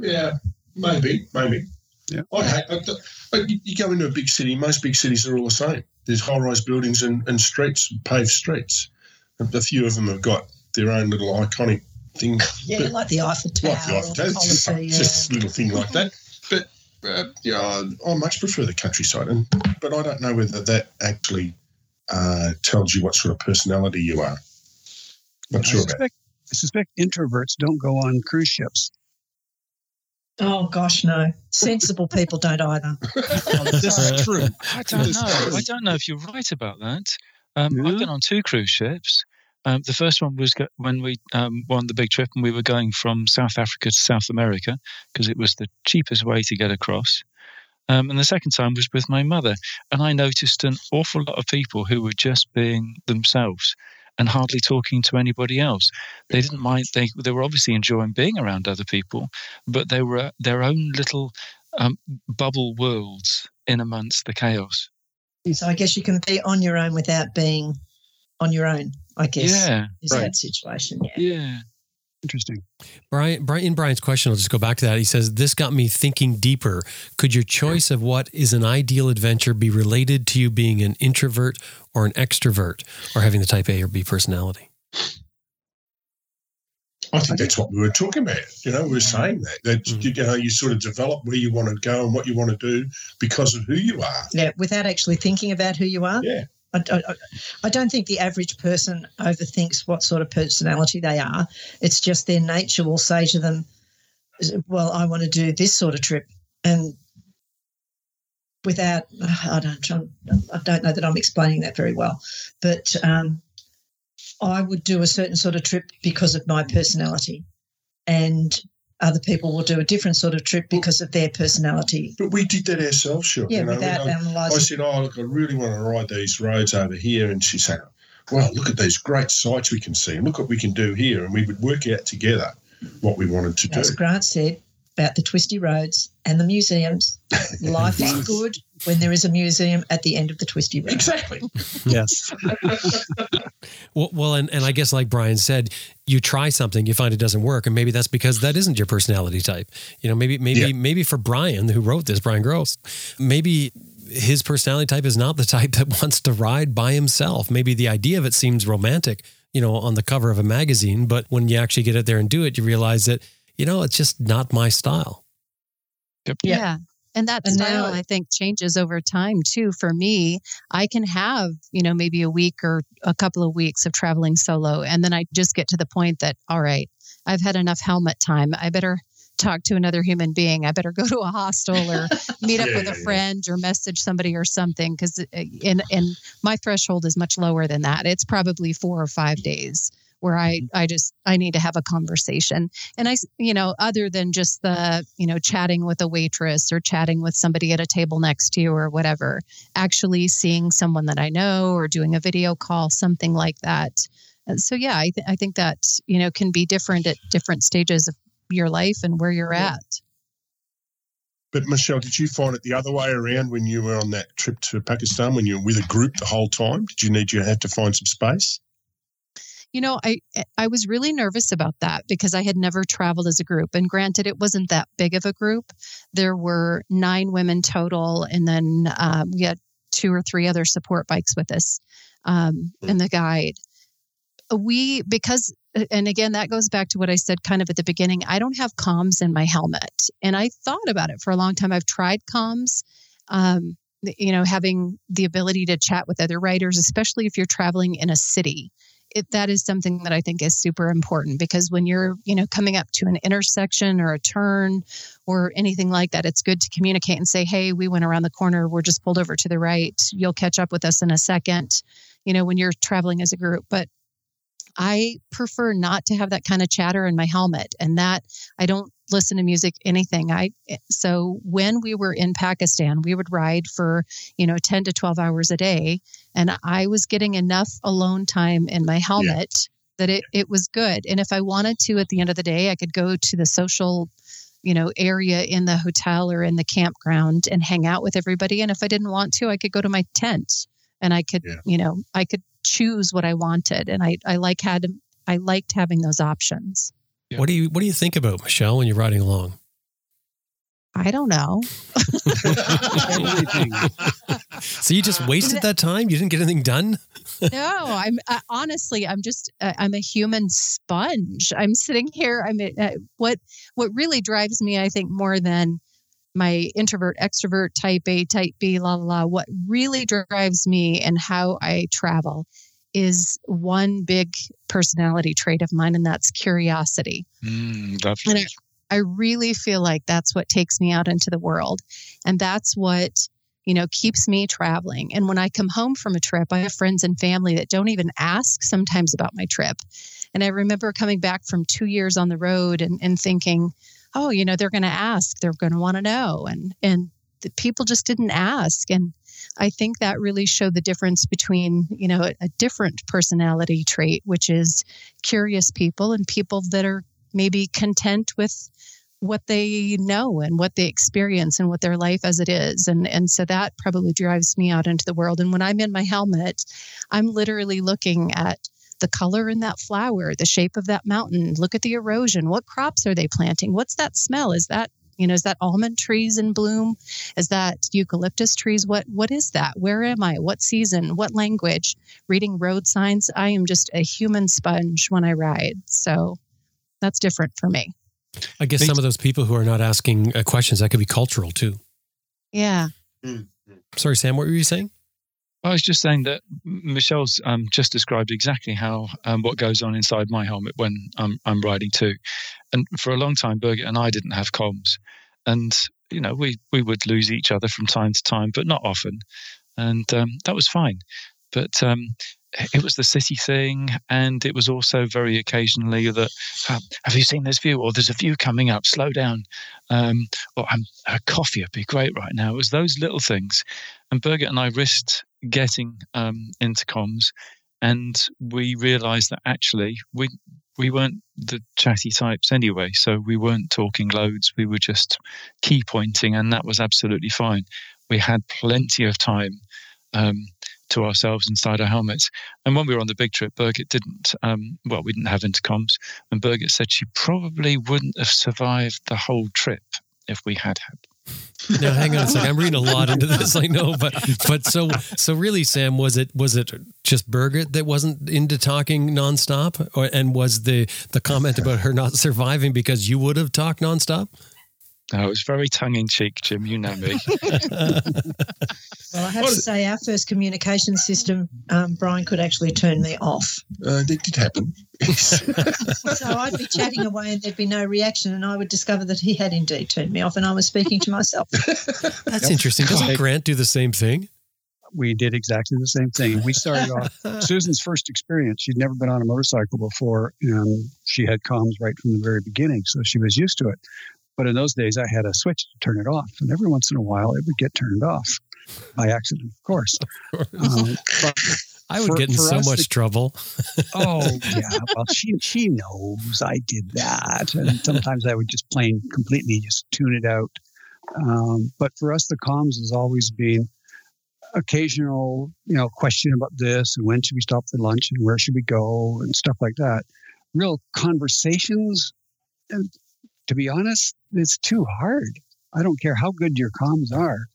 Yeah, maybe, maybe. Yeah. I hate, you go into a big city, most big cities are all the same there's high rise buildings and, and streets, paved streets. A few of them have got their own little iconic thing. Yeah, but, like the Eiffel Tower. Like the Eiffel Tower, just, yeah. just a little thing like that. But uh, yeah, I much prefer the countryside, and but I don't know whether that actually uh, tells you what sort of personality you are. Not I sure about. suspect, I suspect introverts don't go on cruise ships. Oh gosh, no. Sensible people don't either. *laughs* this is true. I don't know. I don't know if you're right about that. Um, Yeah. I've been on two cruise ships. Um, the first one was when we um, won the big trip and we were going from South Africa to South America because it was the cheapest way to get across. Um, and the second time was with my mother. And I noticed an awful lot of people who were just being themselves and hardly talking to anybody else. They didn't mind, they, they were obviously enjoying being around other people, but they were their own little um, bubble worlds in amongst the chaos. So I guess you can be on your own without being on your own, I guess. Yeah, Is right. that situation. Yeah. yeah. Interesting. Brian, Brian, in Brian's question, I'll just go back to that. He says, This got me thinking deeper. Could your choice of what is an ideal adventure be related to you being an introvert or an extrovert or having the type A or B personality? I think that's what we were talking about. You know, we were saying that that Mhm. you know you sort of develop where you want to go and what you want to do because of who you are. Yeah, without actually thinking about who you are. Yeah. I, I, I don't think the average person overthinks what sort of personality they are. It's just their nature will say to them, "Well, I want to do this sort of trip," and without I don't I don't know that I'm explaining that very well, but um, I would do a certain sort of trip because of my personality, and other people will do a different sort of trip because of their personality. But we did that ourselves, sure. Yeah, you know, without I, I analysing. said, "Oh, look, I really want to ride these roads over here," and she said, "Well, look at these great sights we can see, and look what we can do here," and we would work out together what we wanted to do. As Grant said about the twisty roads and the museums, *laughs* life is good when there is a museum at the end of the twisty road. Exactly. *laughs* Yes. *laughs* Well, well and, and I guess, like Brian said, you try something, you find it doesn't work, and maybe that's because that isn't your personality type. You know, maybe maybe Yeah. maybe for Brian, who wrote this, Brian Gross, maybe his personality type is not the *laughs* type that wants to ride by himself. Maybe the idea of it seems romantic, you know, on the cover of a magazine, but when you actually get out there and do it, you realize that you know it's just not my style. Yep. Yeah. And that And style, now- I think, changes over time too. For me, I can have, you know, maybe a week or a couple of weeks of traveling solo. And then I just get to the point that, all right, I've had enough helmet time. I better talk to another human being. I better go to a hostel or *laughs* meet up Yeah, with yeah, a yeah. friend or message somebody or something. Because, eh, eh, and, and my threshold is much lower than that. It's probably four or five days where I, mm-hmm. I just, I need to have a conversation and I, you know, other than just the, you know, chatting with a waitress or chatting with somebody at a table next to you or whatever, actually seeing someone that I know or doing a video call, something like that. So, yeah, I, th- I think that, you know, can be different at different stages of your life and where you're Yeah. at. But Michelle, did you find it the other way around when you were on that trip to Pakistan? When you were with a group the whole time, did you need you have to find some space? You know, I I was really nervous about that because I had never traveled as a group. And granted, it wasn't that big of a group. There were nine women total, and then um, we had two or three other support bikes with us um, in the guide. We because and again that goes back to what I said kind of at the beginning. I don't have comms in my helmet, and I thought about it for a long time. I've tried comms. Um, you know, having the ability to chat with other writers, especially if you're traveling in a city it, that is something that I think is super important because when you're, you know, coming up to an intersection or a turn or anything like that, it's good to communicate and say, "Hey, we went around the corner. We're just pulled over to the right. You'll catch up with us in a second. You know, when you're traveling as a group, but I prefer not to have that kind of chatter in my helmet and that I don't listen to music anything. I eh, so when we were in Pakistan, we would ride for, you know, 10 to 12 hours a day and I was getting enough alone time in my helmet that it it was good. And if I wanted to at the end of the day, I could go to the social you know area in the hotel or in the campground and hang out with everybody and if I didn't want to, I could go to my tent and I could, Yeah. you know, I could choose what I wanted and I I like had I liked having those options. Yeah. What do you What do you think about Michelle when you're riding along? I don't know. *laughs* So you just wasted that time? You didn't get anything done? no, I'm uh, honestly, I'm just, uh, I'm a human sponge. I'm sitting here. I'm uh, what, what really drives me, I think, more than my introvert, extrovert, type A, type B, la, la, la. What really drives me and how I travel is one big personality trait of mine, and that's curiosity. Mm. And I, I really feel like that's what takes me out into the world. And that's what, you know, keeps me traveling. And when I come home from a trip, I have friends and family that don't even ask sometimes about my trip. And I remember coming back from two years on the road and, and thinking, oh, you know, they're going to ask, they're going to want to know. And, and the people just didn't ask. And I think that really showed the difference between, you know, a, different personality trait, which is curious people and people that are maybe content with what they know and what they experience and what their life as it is. And and so that probably drives me out into the world. And when i'm in my helmet i'm literally looking at the color in that flower the shape of that mountain. Look at the erosion. What crops are they planting? What's that smell? Is that you know is that almond trees in bloom? Is that eucalyptus trees? What what is that? Where am i? What season? What language? Reading road signs? I am just a human sponge when i ride. So that's different for me. I guess some of those people who are not asking uh, questions that could be cultural too. yeah. Sorry, Sam, what were you saying? I was just saying that Michelle's um, just described exactly how um, what goes on inside my helmet when I'm, I'm riding too. And for a long time, Birgit and I didn't have comms, and you know we we would lose each other from time to time, but not often, and um, that was fine. But um, it was the city thing, and it was also very occasionally that uh, have you seen this view? Or there's a view coming up. Slow down. Um, or um, a coffee would be great right now. It was those little things, and Birgit and I risked getting um, into comms, and we realised that actually we we weren't the chatty types anyway. So we weren't talking loads. We were just key pointing, and that was absolutely fine. We had plenty of time. Um, to ourselves inside our helmets. And when we were on the big trip, Birgit didn't, um, well, we didn't have intercoms. And Birgit said she probably wouldn't have survived the whole trip if we had had. Now, hang on a second. I'm reading a lot into this. I know, but but so so really, Sam, was it was it just Birgit that wasn't into talking nonstop, or and was the the comment about her not surviving because you would have talked nonstop? No, it was very tongue in cheek, Jim. You know me. *laughs* Well, I have to say, our first communication system, um, Brian could actually turn me off. Uh, it did happen. *laughs* So I'd be chatting away and there'd be no reaction, and I would discover that he had indeed turned me off and I was speaking to myself. *laughs* That's interesting. Doesn't Grant do the same thing? we did exactly the same thing. We started off Susan's first experience. She'd never been on a motorcycle before, and she had comms right from the very beginning, so she was used to it. But in those days, I had a switch to turn it off, and every once in a while, it would get turned off *laughs* by accident, of course. Um, but *laughs* I would For- get in so much the- trouble. *laughs* oh yeah, well she she knows I did that, and sometimes I would just plain completely just tune it out. Um, but for us, the comms has always been occasional, you know, question about this and when should we stop for lunch and where should we go and stuff like that. Real conversations. To be honest, it's too hard. I don't care how good your comms are.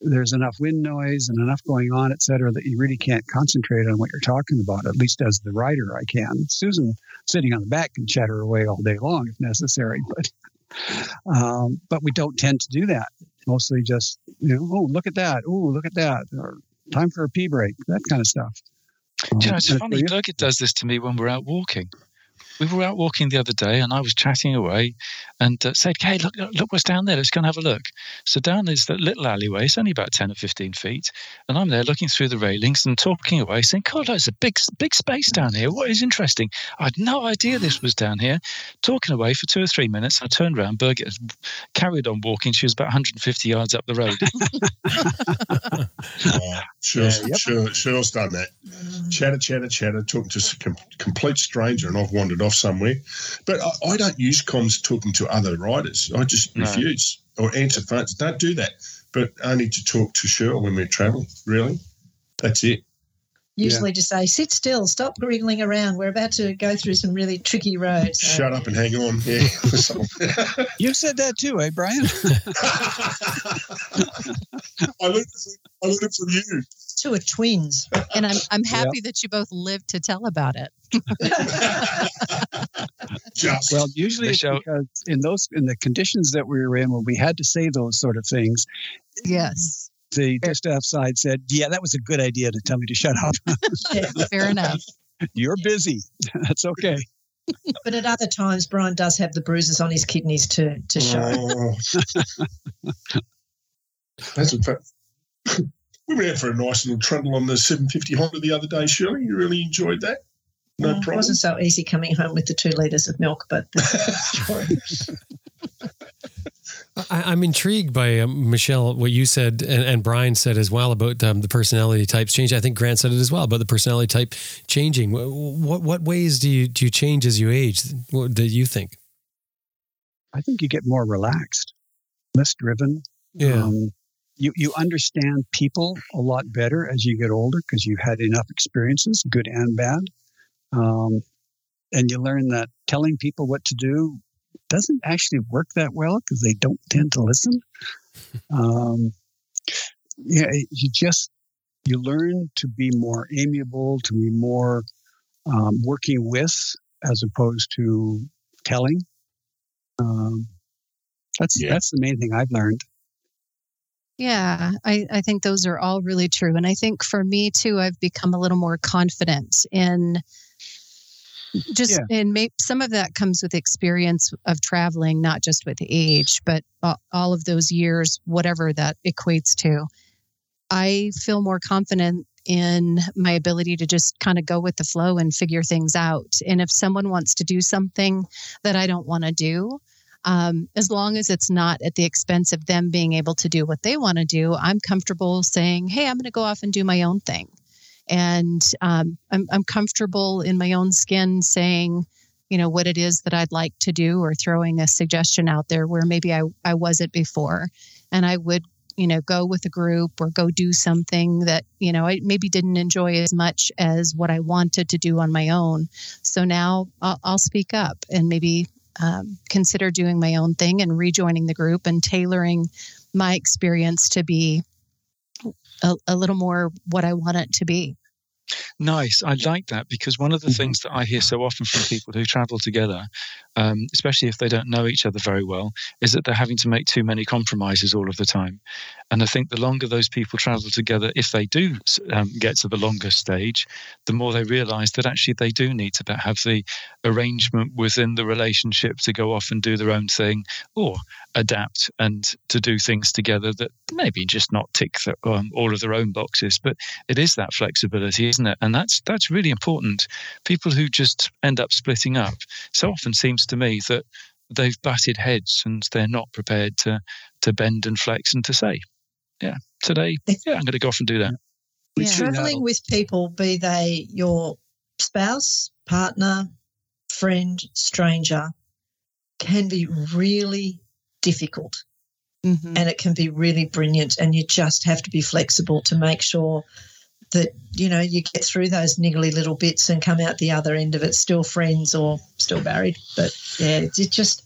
There's enough wind noise and enough going on, et cetera, that you really can't concentrate on what you're talking about. At least as the rider, I can. Susan, sitting on the back, can chatter away all day long if necessary, *laughs* but um, but we don't tend to do that. Mostly just you know, oh look at that, oh look at that, or time for a pee break, that kind of stuff. Do you know, Um, it's funny. you- Birgit does this to me when we're out walking. We were out walking the other day, and I was chatting away, and uh, said, "Hey, look, look, look what's down there. Let's go and have a look." So down is that little alleyway. It's only about ten or fifteen feet, and I'm there looking through the railings and talking away, saying, "God, there's a big, big space down here. What is interesting? I had no idea this was down here." Talking away for two or three minutes, I turned around. Birgit had carried on walking. She was about 150 yards up the road. *laughs* Oh, sure, sure, sure's done that. Chatter, chatter, chatter, talking to a com- complete stranger, and I've wandered off somewhere. But I, I don't use comms talking to other riders. I just No. refuse or answer phones. Don't do that. But only to talk to Shirley when we're traveling. Really, that's it. Usually just say, sit still, stop wriggling around. We're about to go through some really tricky roads. So- Shut up and hang on. Yeah. *laughs* *laughs* You said that too, eh, Brian? *laughs* I learned, it from, I learned it from you. Two are twins. And I'm I'm happy that you both lived to tell about it. Just Well, usually it's Michelle- because in those in the conditions that we were in when we had to say those sort of things, Yes. The staff side said, "Yeah, that was a good idea to tell me to shut up. *laughs* Fair enough. You're busy. *laughs* That's okay." But at other times, Brian does have the bruises on his kidneys to, to show. Oh. *laughs* That's a fact. *coughs* We went out for a nice little trundle on the 750 Honda the other day, Shirley. You really enjoyed that? No Mm, It wasn't so easy coming home with the two litres of milk, but I, I'm intrigued by um, Michelle what you said and, and Brian said as well about um, the personality types change. I think Grant said it as well about the personality type changing. What what, what ways do you do you change as you age? What do you think? I think you get more relaxed, less driven. Um, you you understand people a lot better as you get older because you've had enough experiences, good and bad. Um, and you learn that telling people what to do doesn't actually work that well because they don't tend to listen. *laughs* Um, yeah, you just you learn to be more amiable, to be more um, working with as opposed to telling. Um, that's Yeah. that's the main thing I've learned. Yeah, I, I think those are all really true. And I think for me too, I've become a little more confident in just, Yeah. and maybe some of that comes with experience of traveling, not just with age, but all of those years, whatever that equates to. I feel more confident in my ability to just kind of go with the flow and figure things out. And if someone wants to do something that I don't want to do, um, as long as it's not at the expense of them being able to do what they want to do, I'm comfortable saying, "Hey, I'm going to go off and do my own thing," and um, I'm, I'm comfortable in my own skin saying, you know, what it is that I'd like to do, or throwing a suggestion out there where maybe I I wasn't before, and I would you know go with a group or go do something that you know I maybe didn't enjoy as much as what I wanted to do on my own. So now I'll, I'll speak up and maybe um, consider doing my own thing and rejoining the group and tailoring my experience to be a, a little more what I want it to be. Nice. I like that because one of the mm-hmm. things that I hear so often from people who travel together, um, especially if they don't know each other very well, is that they're having to make too many compromises all of the time. And I think the longer those people travel together, if they do um, get to the longer stage, the more they realize that actually they do need to have the arrangement within the relationship to go off and do their own thing or adapt and to do things together that maybe just not tick the, um, all of their own boxes, but it is that flexibility, isn't it? And that's that's really important. People who just end up splitting up so often seems to me that they've batted heads and they're not prepared to to bend and flex and to say, yeah, today, yeah, I'm going to go off and do that. Yeah. traveling with people, be they your spouse, partner, friend, stranger, can be really difficult Mm-hmm. and it can be really brilliant. And you just have to be flexible to make sure that, you know, you get through those niggly little bits and come out the other end of it still friends or still married. But yeah, it just,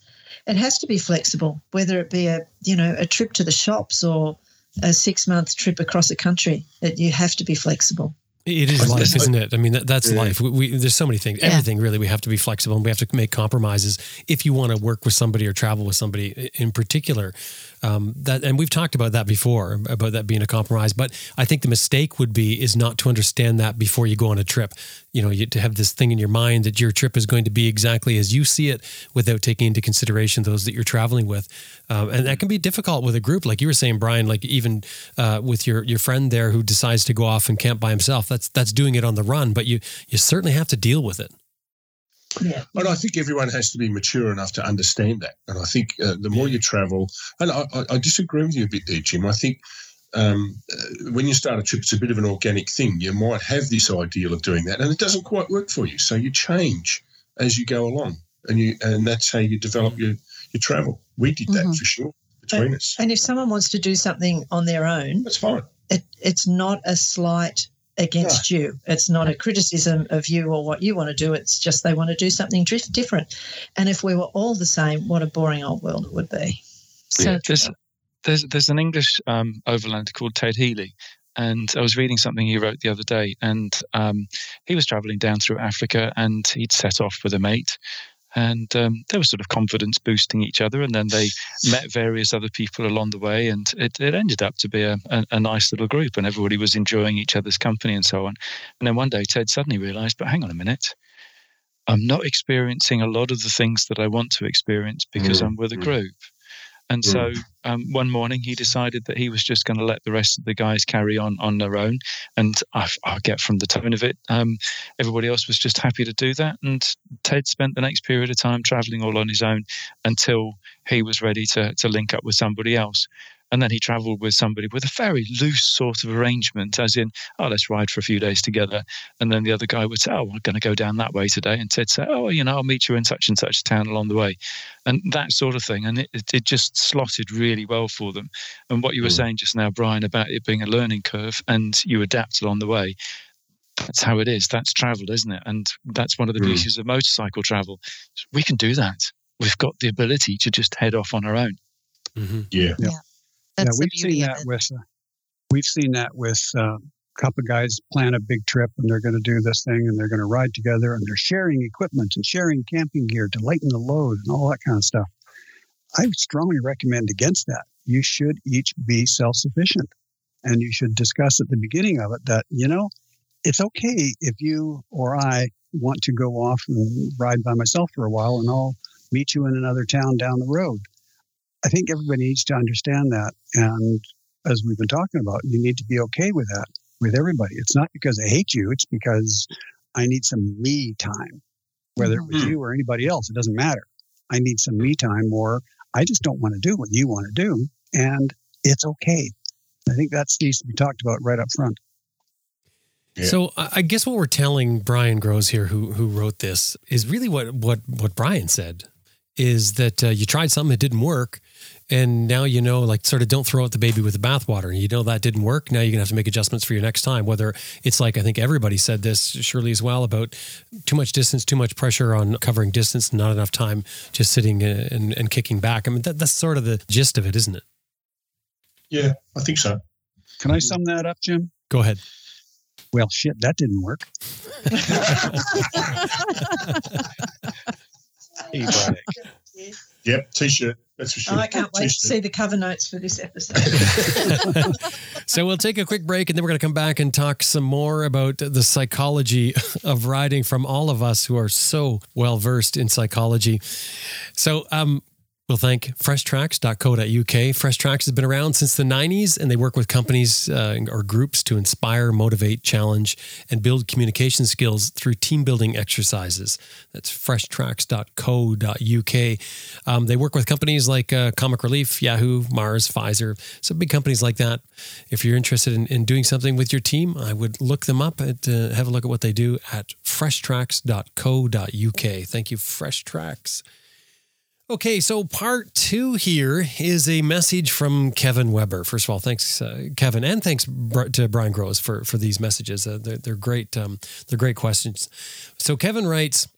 it has to be flexible, whether it be a, you know, a trip to the shops or a six month trip across a country. It, you have to be flexible. It is life, isn't it? I mean, that, that's Yeah. life. We, we, there's so many things. Yeah. Everything really, we have to be flexible and we have to make compromises if you want to work with somebody or travel with somebody in particular. Um, that and we've talked about that before about that being a compromise. But I think the mistake would be is not to understand that before you go on a trip. You know, you, to have this thing in your mind that your trip is going to be exactly as you see it, without taking into consideration those that you're traveling with, um, and that can be difficult with a group. Like you were saying, Brian, like even uh, with your your friend there who decides to go off and camp by himself. That's that's doing it on the run, but you you certainly have to deal with it. Yeah. And I think everyone has to be mature enough to understand that. And I think uh, the more you travel, and I, I, disagree with you a bit there, Jim. I think um, uh, when you start a trip, it's a bit of an organic thing. You might have this ideal of doing that, and it doesn't quite work for you. So you change as you go along, and you and that's how you develop your your travel. We did that Mhm. for sure between us. And if someone wants to do something on their own, That's fine. it, it's not a slight against you. It's not a criticism of you or what you want to do. It's just they want to do something different. And if we were all the same, what a boring old world it would be. So there's there's there's an English um, overlander called Ted Healy, and I was reading something he wrote the other day, and um, he was traveling down through Africa, and he'd set off with a mate, and um, they were sort of confidence boosting each other, and then they met various other people along the way, and it, it ended up to be a, a, a nice little group, and everybody was enjoying each other's company and so on. And then one day, Ted suddenly realised, but hang on a minute. I'm not experiencing a lot of the things that I want to experience because Mm, I'm with a mm. group. And Mm. so um, one morning he decided that he was just going to let the rest of the guys carry on on their own. And I, I get from the tone of it, um, everybody else was just happy to do that. And Ted spent the next period of time traveling all on his own until he was ready to, to link up with somebody else. And then he traveled with somebody with a very loose sort of arrangement, as in, oh, let's ride for a few days together. And then the other guy would say, oh, we're going to go down that way today. And Ted say, oh, you know, I'll meet you in such and such town along the way. And that sort of thing. And it, it, it just slotted really well for them. And what you were Mm. saying just now, Brian, about it being a learning curve and you adapt along the way, that's how it is. That's travel, isn't it? And that's one of the Mm. beauties of motorcycle travel. We can do that. We've got the ability to just head off on our own. hmm Yeah. That's yeah, we've seen that it. with uh, we've seen that with uh, a couple of guys plan a big trip and they're going to do this thing and they're going to ride together and they're sharing equipment and sharing camping gear to lighten the load and all that kind of stuff. I strongly recommend against that. You should each be self-sufficient, and you should discuss at the beginning of it that you know it's okay if you or I want to go off and ride by myself for a while, and I'll meet you in another town down the road. I think everybody needs to understand that. And as we've been talking about, you need to be okay with that with everybody. It's not because I hate you, it's because I need some me time, whether it was Mhm. you or anybody else, it doesn't matter. I need some me time, or I just don't want to do what you want to do. And it's okay. I think that needs to be talked about right up front. Yeah. So I I guess what we're telling Brian Groves here, who who wrote this, is really what what what Brian said, is that uh, you tried something, it didn't work, and now you know, like, sort of, don't throw out the baby with the bathwater. and You know that didn't work. Now you're gonna have to make adjustments for your next time. Whether it's like I think everybody said this, Shirley as well, about too much distance, too much pressure on covering distance, not enough time just sitting uh, and, and kicking back. I mean, that, that's sort of the gist of it, isn't it? Yeah, I think so. Can I sum that up, Jim? Go ahead. Well, shit, that didn't work. *laughs* E-bike. Yep, t-shirt. That's for sure. I can't wait to see the cover notes for this episode. *laughs* *laughs* so we'll take a quick break and then we're going to come back and talk some more about the psychology *laughs* of riding from all of us who are so well versed in psychology. So, um, We'll thank freshtracks.co.uk. Fresh Tracks has been around since the 90s and they work with companies uh, or groups to inspire, motivate, challenge, and build communication skills through team building exercises. That's freshtracks.co.uk. Um, they work with companies like uh, Comic Relief, Yahoo, Mars, Pfizer, some big companies like that. If you're interested in, in doing something with your team, I would look them up and uh, have a look at what they do at freshtracks.co.uk. Thank you, Fresh Tracks. Okay, so part two here is a message from Kevin Weber. First of all, thanks, uh, Kevin, and thanks to Brian Groves for for these messages. Uh, they're, they're great. Um, they're great questions. So Kevin writes.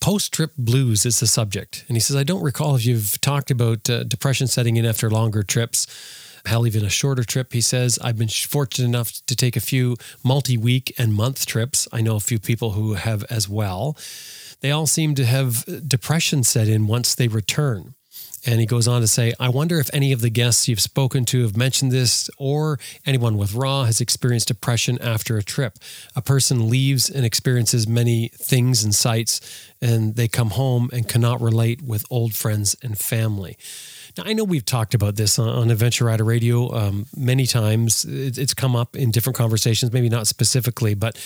Post trip blues is the subject. And he says, I don't recall if you've talked about uh, depression setting in after longer trips, hell, even a shorter trip. He says, I've been fortunate enough to take a few multi week and month trips. I know a few people who have as well. They all seem to have depression set in once they return. And he goes on to say, I wonder if any of the guests you've spoken to have mentioned this or anyone with RAW has experienced depression after a trip. A person leaves and experiences many things and sights, and they come home and cannot relate with old friends and family. Now, I know we've talked about this on, Adventure Rider Radio um, many times. It, it's come up in different conversations, maybe not specifically, but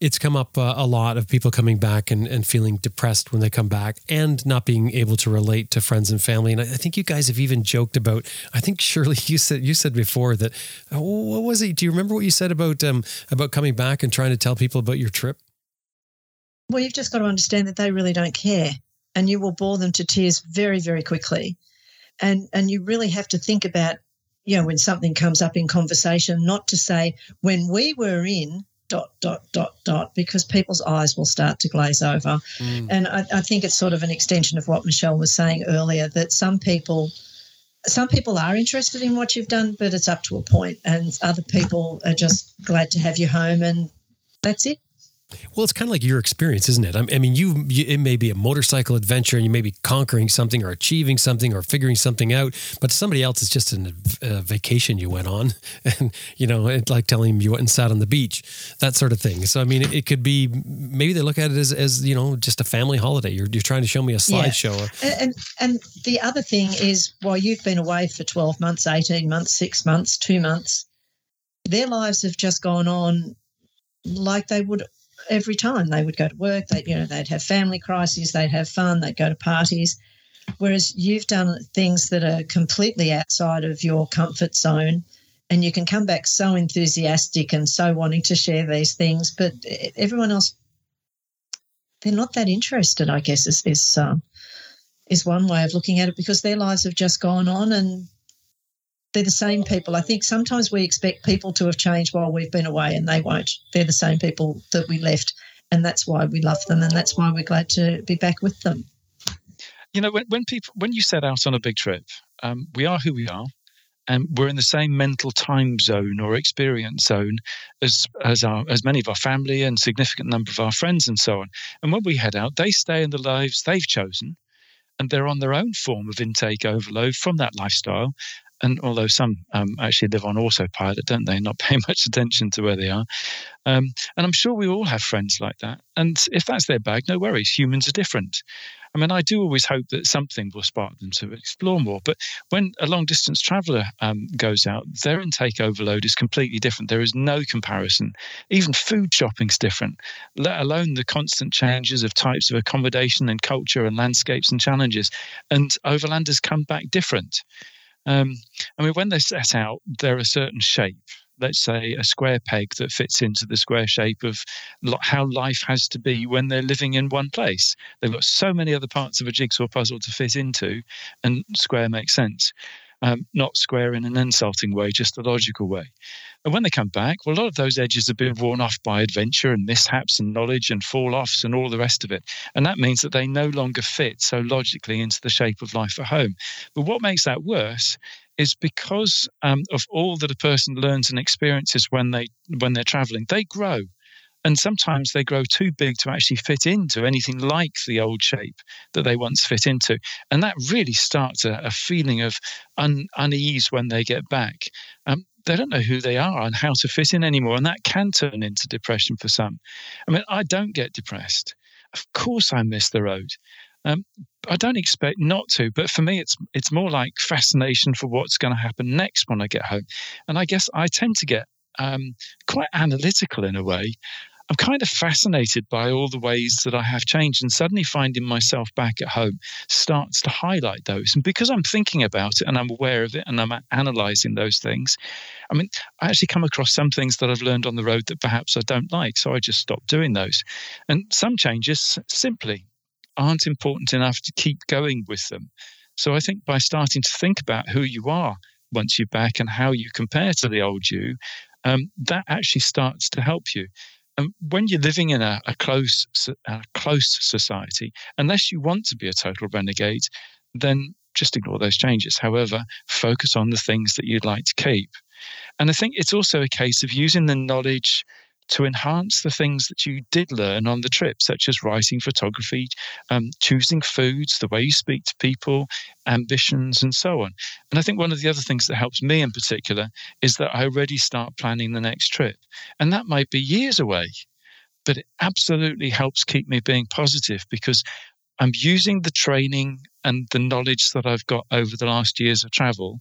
it's come up uh, a lot of people coming back and, and feeling depressed when they come back and not being able to relate to friends and family. And I, I think you guys have even joked about. I think Shirley, *laughs* you said you said before that. Oh, what was it? Do you remember what you said about um, about coming back and trying to tell people about your trip? Well, you've just got to understand that they really don't care, and you will bore them to tears very, very quickly. And and you really have to think about, you know, when something comes up in conversation, not to say when we were in dot dot dot dot because people's eyes will start to glaze over. Mm. And I, I think it's sort of an extension of what Michelle was saying earlier that some people some people are interested in what you've done, but it's up to a point, and other people are just glad to have you home, and that's it. Well, it's kind of like your experience, isn't it? I mean, you, you, it may be a motorcycle adventure and you may be conquering something or achieving something or figuring something out, but to somebody else it's just a, a vacation you went on *laughs* and, you know, it's like telling them you went and sat on the beach, that sort of thing. So, I mean, it, it could be, maybe they look at it as, as, you know, just a family holiday. You're, you're trying to show me a slideshow. Yeah. And, and, and the other thing is while you've been away for 12 months, 18 months, six months, two months, their lives have just gone on like they would every time they would go to work. They, you know, they'd have family crises, they'd have fun, they'd go to parties. Whereas you've done things that are completely outside of your comfort zone, and you can come back so enthusiastic and so wanting to share these things, but everyone else, they're not that interested. I guess is is um, is one way of looking at it because their lives have just gone on and they're the same people. I think sometimes we expect people to have changed while we've been away, and they won't. They're the same people that we left, and that's why we love them, and that's why we're glad to be back with them. You know, when, when people when you set out on a big trip, um, we are who we are, and we're in the same mental time zone or experience zone as as our as many of our family and significant number of our friends and so on. And when we head out, they stay in the lives they've chosen and they're on their own form of intake overload from that lifestyle and although some um, actually live on autopilot, don't they? Not *laughs* pay much attention to where they are. Um, and I'm sure we all have friends like that. And if that's their bag, no worries. Humans are different. I mean, I do always hope that something will spark them to explore more. But when a long distance traveler um, goes out, their intake overload is completely different. There is no comparison. Even food shopping's different, let alone the constant changes of types of accommodation and culture and landscapes and challenges. And overlanders come back different. Um, I mean, when they're set out, they're a certain shape. Let's say a square peg that fits into the square shape of how life has to be when they're living in one place. They've got so many other parts of a jigsaw puzzle to fit into, and square makes sense um, not square in an insulting way, just a logical way. And when they come back, well, a lot of those edges have been worn off by adventure and mishaps and knowledge and fall offs and all the rest of it. And that means that they no longer fit so logically into the shape of life at home. But what makes that worse is because um, of all that a person learns and experiences when they when they're traveling, they grow and sometimes they grow too big to actually fit into anything like the old shape that they once fit into. And that really starts a, a feeling of un, unease when they get back. Um, they don't know who they are and how to fit in anymore. And that can turn into depression for some. I mean, I don't get depressed. Of course, I miss the road. Um, I don't expect not to, but for me, it's it's more like fascination for what's going to happen next when I get home. And I guess I tend to get um, quite analytical in a way. I'm kind of fascinated by all the ways that I have changed, and suddenly finding myself back at home starts to highlight those. And because I'm thinking about it and I'm aware of it and I'm analyzing those things, I mean, I actually come across some things that I've learned on the road that perhaps I don't like. So I just stop doing those. And some changes simply aren't important enough to keep going with them. So I think by starting to think about who you are once you're back and how you compare to the old you, um, that actually starts to help you. And when you're living in a, a close, a close society, unless you want to be a total renegade, then just ignore those changes. However, focus on the things that you'd like to keep. And I think it's also a case of using the knowledge to enhance the things that you did learn on the trip, such as writing, photography, um, choosing foods, the way you speak to people, ambitions, and so on. And I think one of the other things that helps me in particular is that I already start planning the next trip. And that might be years away, but it absolutely helps keep me being positive because I'm using the training and the knowledge that I've got over the last years of travel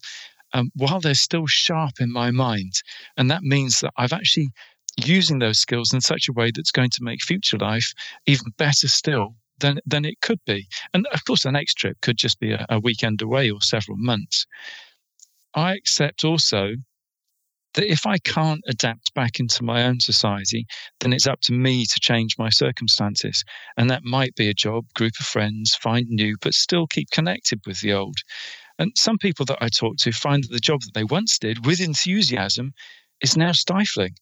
um, while they're still sharp in my mind. And that means that I've actually using those skills in such a way that's going to make future life even better still than than it could be. And of course, the next trip could just be a, a weekend away or several months. I accept also that if I can't adapt back into my own society, then it's up to me to change my circumstances. And that might be a job, group of friends, find new, but still keep connected with the old. And some people that I talk to find that the job that they once did with enthusiasm is now stifling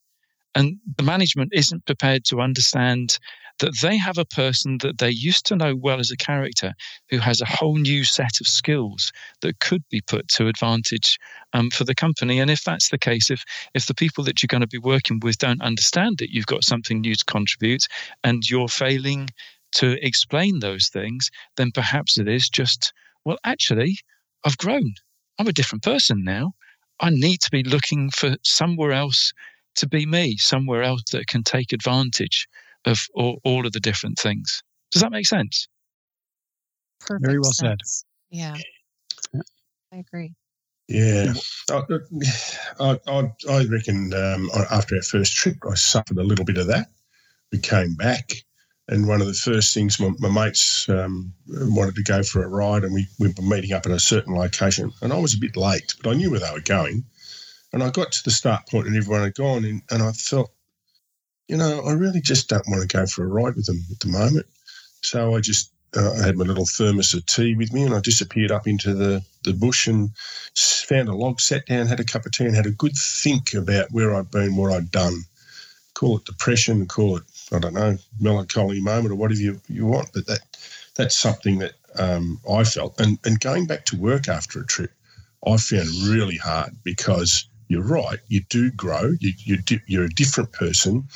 And the management isn't prepared to understand that they have a person that they used to know well as a character who has a whole new set of skills that could be put to advantage um, for the company. And if that's the case, if if the people that you're going to be working with don't understand that you've got something new to contribute and you're failing to explain those things, then perhaps it is just, well, actually, I've grown. I'm a different person now. I need to be looking for somewhere else to be me, somewhere else that can take advantage of all, all of the different things. Does that make sense? Perfect Very well sense. Yeah. Yeah. I agree. Yeah, I, I, I, I reckon um, after our first trip, I suffered a little bit of that. We came back, and one of the first things my, my mates um, wanted to go for a ride, and we, we were meeting up at a certain location. And I was a bit late, but I knew where they were going. And I got to the start point, and everyone had gone, and, and I felt, you know, I really just don't want to go for a ride with them at the moment. So I just uh, I had my little thermos of tea with me, and I disappeared up into the, the bush and found a log, sat down, had a cup of tea, and had a good think about where I'd been, what I'd done. Call it depression, call it I don't know melancholy moment or whatever you, you want, but that that's something that um, I felt. And and going back to work after a trip, I found really hard because you're right, you do grow, you, you you're a different person,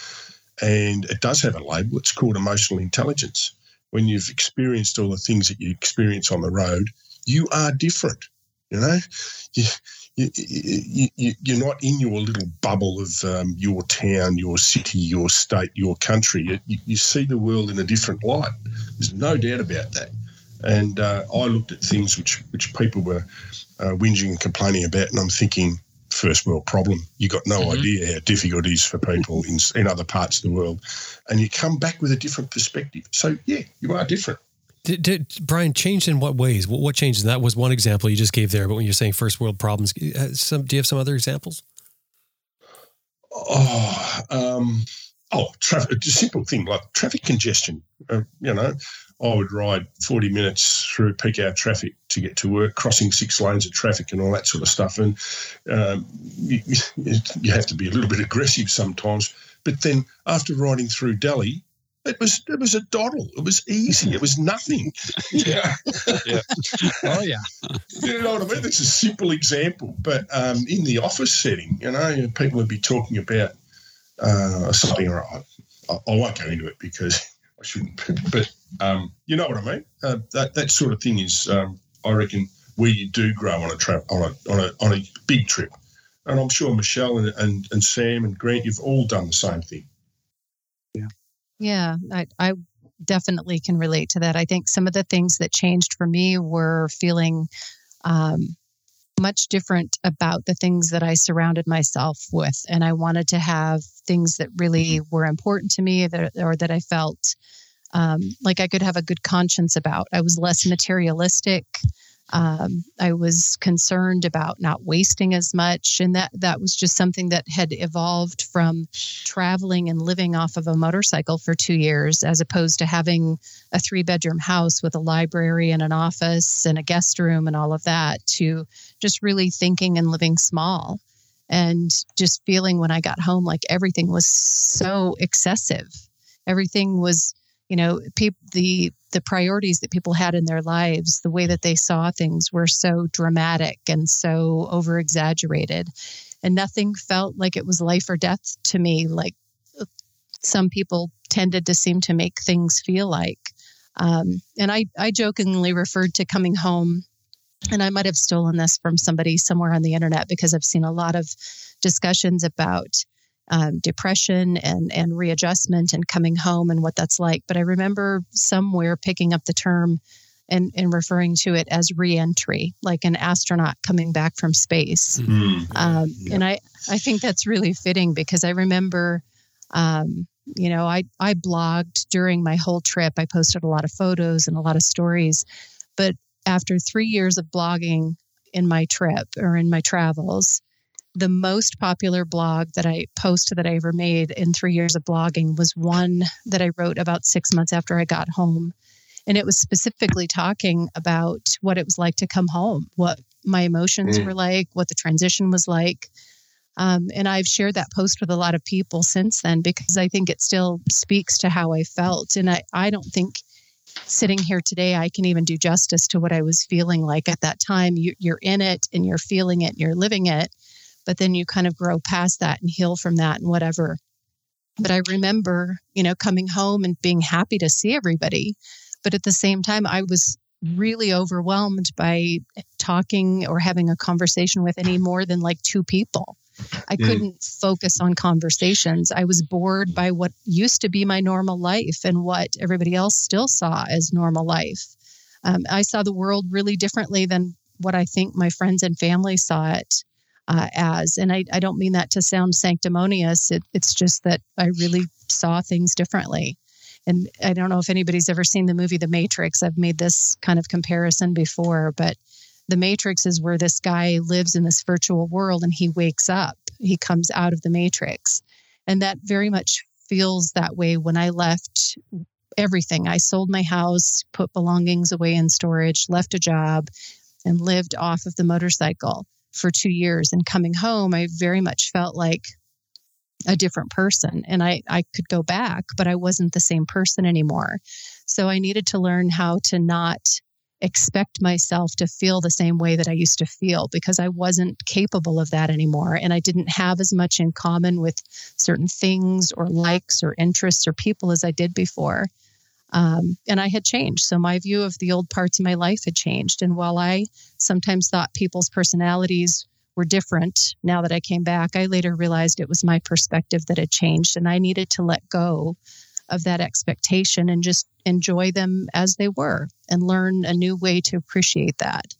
and it does have a label. It's called emotional intelligence when you've experienced all the things that you experience on the road, you are different. You know, you, you, you, you're not in your little bubble of um, your town, your city, your state, your country. You, you, see the world in a different light. There's no doubt about that. And uh, I looked at things which, which people were uh, whinging and complaining about, and I'm thinking, first world problem. You got no mm-hmm. idea how difficult it is for people in, in other parts of the world. And you come back with a different perspective. So, yeah, you are different. Did, did, Brian changed in what ways? What, what changed? That was one example you just gave there. But when you're saying first world problems, uh, some, do you have some other examples? Oh, um, oh, traffic. A simple thing like traffic congestion. Uh, you know, I would ride 40 minutes through peak hour traffic to get to work, crossing six lanes of traffic and all that sort of stuff. And um, you, you, have to be a little bit aggressive sometimes. But then after riding through Delhi, it was it was a doddle. It was easy. It was nothing. *laughs* yeah. yeah. *laughs* Oh yeah. You know what I mean? That's a simple example. But um, in the office setting, you know, people would be talking about uh, something. I, I won't go into it because I shouldn't. But um, you know what I mean. Uh, that that sort of thing is, um, I reckon, where you do grow on a trip on a on a on a big trip. And I'm sure Michelle and, and, and Sam and Grant, you've all done the same thing. Yeah. Yeah, I, I definitely can relate to that. I think some of the things that changed for me were feeling um, much different about the things that I surrounded myself with. And I wanted to have things that really were important to me that, or that I felt um, like I could have a good conscience about. I was less materialistic. Um, I was concerned about not wasting as much, and that that was just something that had evolved from traveling and living off of a motorcycle for two years, as opposed to having a three bedroom house with a library and an office and a guest room and all of that. To just really thinking and living small, and just feeling when I got home like everything was so excessive. Everything was you know pe- the the priorities that people had in their lives the way that they saw things were so dramatic and so over exaggerated and nothing felt like it was life or death to me like some people tended to seem to make things feel like. Um, and I, I jokingly referred to coming home and i might have stolen this from somebody somewhere on the internet because i've seen a lot of discussions about um, depression and and readjustment and coming home and what that's like. But I remember somewhere picking up the term and, and referring to it as reentry, like an astronaut coming back from space. Mm-hmm. Um, yeah. And I, I think that's really fitting because I remember, um, you know, I, I blogged during my whole trip. I posted a lot of photos and a lot of stories. But after three years of blogging in my trip or in my travels, the most popular blog that I posted that I ever made in three years of blogging was one that I wrote about six months after I got home. And it was specifically talking about what it was like to come home, what my emotions mm. were like, what the transition was like. Um, and I've shared that post with a lot of people since then because I think it still speaks to how I felt. And I, I don't think sitting here today, I can even do justice to what I was feeling like at that time. You, you're in it and you're feeling it and you're living it, but then you kind of grow past that and heal from that and whatever. But I remember, you know, coming home and being happy to see everybody. But at the same time, I was really overwhelmed by talking or having a conversation with any more than like two people. I mm. couldn't focus on conversations. I was bored by what used to be my normal life and what everybody else still saw as normal life. Um, I saw the world really differently than what I think my friends and family saw it uh, as. And I, I, don't mean that to sound sanctimonious. It, it's just that I really saw things differently. And I don't know if anybody's ever seen the movie The Matrix. I've made this kind of comparison before, but the matrix is where this guy lives in this virtual world and he wakes up he comes out of the matrix and that very much feels that way when i left everything i sold my house put belongings away in storage left a job and lived off of the motorcycle for two years and coming home i very much felt like a different person and I, I could go back but i wasn't the same person anymore so i needed to learn how to not expect myself to feel the same way that I used to feel because I wasn't capable of that anymore. And I didn't have as much in common with certain things or likes or interests or people as I did before. Um, and I had changed. So my view of the old parts of my life had changed. And while I sometimes thought people's personalities were different now that I came back, I later realized it was my perspective that had changed and I needed to let go of that expectation and just enjoy them as they were and learn a new way to appreciate that.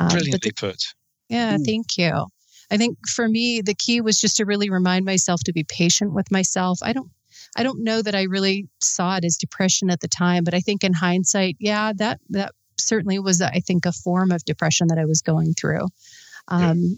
Um, Brilliantly the, put. Yeah, mm. thank you. I think for me, the key was just to really remind myself to be patient with myself. I don't I don't know that I really saw it as depression at the time, but I think in hindsight, yeah, that that certainly was I think a form of depression that I was going through. Um, yeah.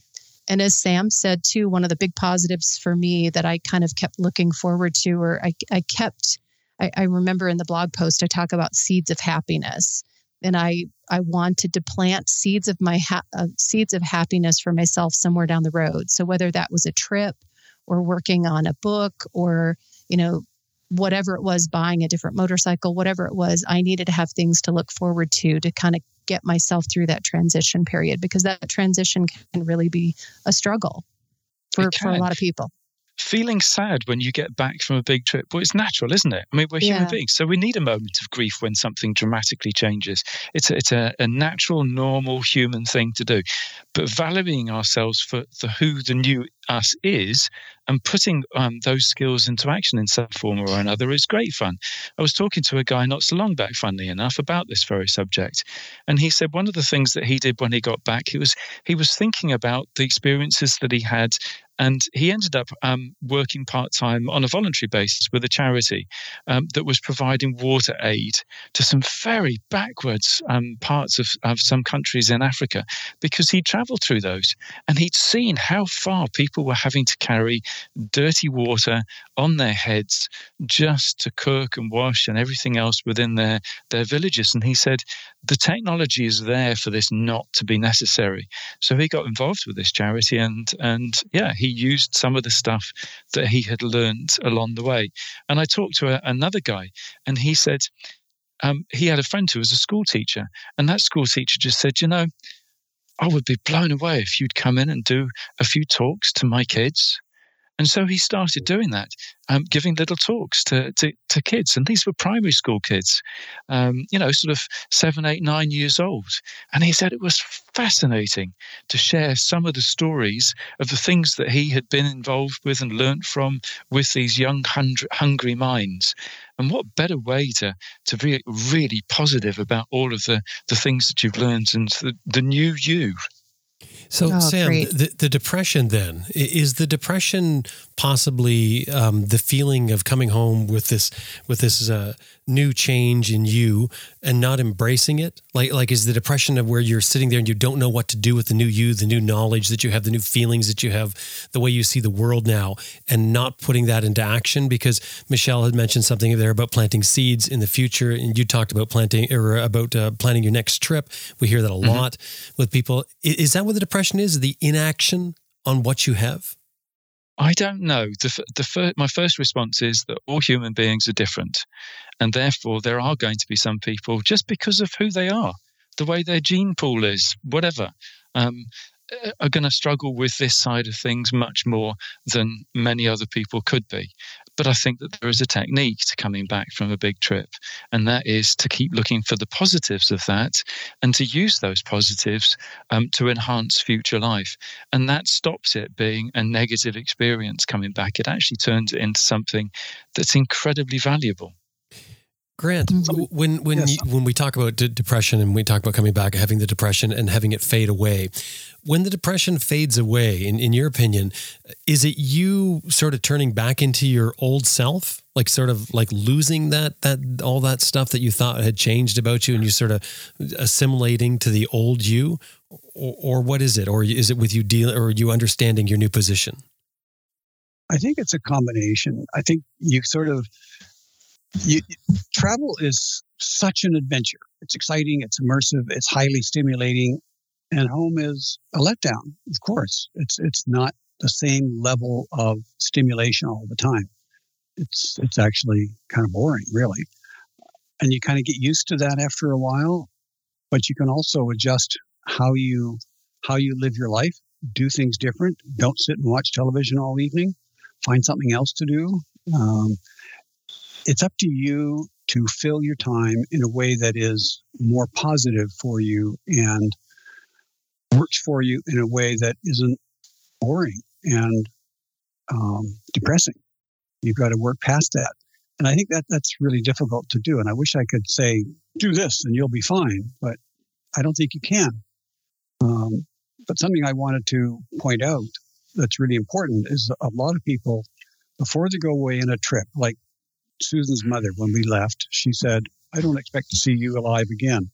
And as Sam said too, one of the big positives for me that I kind of kept looking forward to, or I, I kept I, I remember in the blog post I talk about seeds of happiness, and I I wanted to plant seeds of my ha- uh, seeds of happiness for myself somewhere down the road. So whether that was a trip, or working on a book, or you know whatever it was, buying a different motorcycle, whatever it was, I needed to have things to look forward to to kind of get myself through that transition period because that transition can really be a struggle for, for a lot of people feeling sad when you get back from a big trip, well, it's natural, isn't it? I mean, we're human yeah. beings, so we need a moment of grief when something dramatically changes. It's a, it's a, a natural, normal human thing to do. But valuing ourselves for the who the new us is and putting um, those skills into action in some form or another is great fun. I was talking to a guy not so long back, funnily enough, about this very subject, and he said one of the things that he did when he got back, he was he was thinking about the experiences that he had and he ended up um, working part time on a voluntary basis with a charity um, that was providing water aid to some very backwards um, parts of, of some countries in Africa because he'd traveled through those and he'd seen how far people were having to carry dirty water on their heads just to cook and wash and everything else within their, their villages. And he said, the technology is there for this not to be necessary. So he got involved with this charity and, and yeah, he used some of the stuff that he had learned along the way. And I talked to a, another guy, and he said um, he had a friend who was a school teacher, and that school teacher just said, you know, I would be blown away if you'd come in and do a few talks to my kids and so he started doing that, um, giving little talks to, to, to, kids. And these were primary school kids, um, you know, sort of seven, eight, nine years old. And he said it was fascinating to share some of the stories of the things that he had been involved with and learnt from with these young, hungry minds. And what better way to, to be really positive about all of the, the things that you've learned and the, the new you. So, oh, Sam, the, the depression then is the depression possibly um, the feeling of coming home with this with this uh, new change in you and not embracing it? Like like is the depression of where you're sitting there and you don't know what to do with the new you, the new knowledge that you have, the new feelings that you have, the way you see the world now, and not putting that into action? Because Michelle had mentioned something there about planting seeds in the future, and you talked about planting or about uh, planning your next trip. We hear that a mm-hmm. lot with people. Is that what the depression is? The inaction on what you have? I don't know. The, the fir- my first response is that all human beings are different. And therefore, there are going to be some people, just because of who they are, the way their gene pool is, whatever, um, are going to struggle with this side of things much more than many other people could be. But I think that there is a technique to coming back from a big trip, and that is to keep looking for the positives of that and to use those positives um, to enhance future life. And that stops it being a negative experience coming back. It actually turns it into something that's incredibly valuable. Grant, mm-hmm. when when yes. you, when we talk about d- depression and we talk about coming back, having the depression and having it fade away, when the depression fades away, in, in your opinion, is it you sort of turning back into your old self, like sort of like losing that that all that stuff that you thought had changed about you, and you sort of assimilating to the old you, or, or what is it, or is it with you deal, or you understanding your new position? I think it's a combination. I think you sort of you, travel is such an adventure. It's exciting, it's immersive, it's highly stimulating, and home is a letdown. Of course, it's it's not the same level of stimulation all the time. It's it's actually kind of boring, really, and you kind of get used to that after a while. But you can also adjust how you how you live your life, do things different. Don't sit and watch television all evening. Find something else to do. Um, it's up to you to fill your time in a way that is more positive for you and works for you in a way that isn't boring and um, depressing. You've got to work past that. And I think that that's really difficult to do. And I wish I could say, do this and you'll be fine, but I don't think you can. Um, but something I wanted to point out that's really important is a lot of people, before they go away on a trip, like Susan's mother, when we left, she said, I don't expect to see you alive again.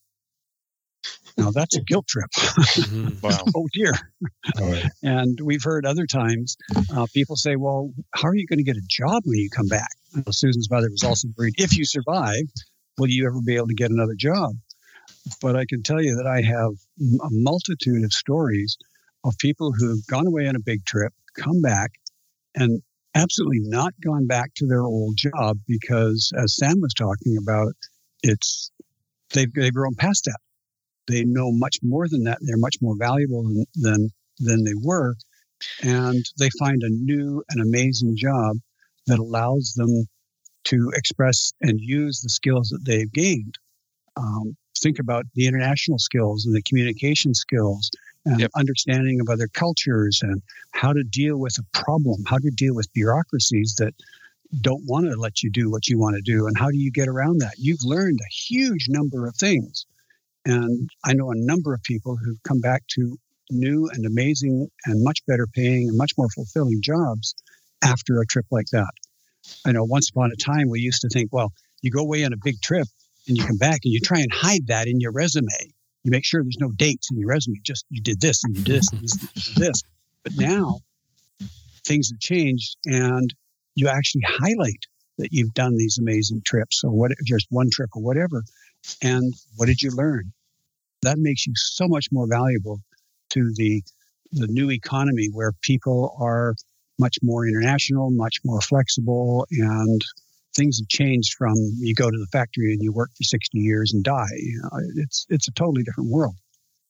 Now that's a guilt trip. Mm-hmm. *laughs* Wow. oh dear. Right. And we've heard other times uh, people say, well, how are you going to get a job when you come back? Susan's mother was also worried, if you survive, will you ever be able to get another job? But I can tell you that I have a multitude of stories of people who've gone away on a big trip, come back, and absolutely not gone back to their old job because, as Sam was talking about, it's they've they've grown past that. They know much more than that. They're much more valuable than than, than they were, and they find a new and amazing job that allows them to express and use the skills that they've gained. Um, think about the international skills and the communication skills and yep. understanding of other cultures and how to deal with a problem, how to deal with bureaucracies that don't want to let you do what you want to do, and how do you get around that? You've learned a huge number of things. And I know a number of people who've come back to new and amazing and much better paying and much more fulfilling jobs after a trip like that. I know once upon a time we used to think, well, you go away on a big trip and you come back and you try and hide that in your resume you make sure there's no dates in your resume. Just you did this and you did this and this. But now things have changed and you actually highlight that you've done these amazing trips or what just one trip or whatever. And what did you learn? That makes you so much more valuable to the the new economy where people are much more international, much more flexible, and things have changed from you go to the factory and you work for 60 years and die. You know, it's it's a totally different world.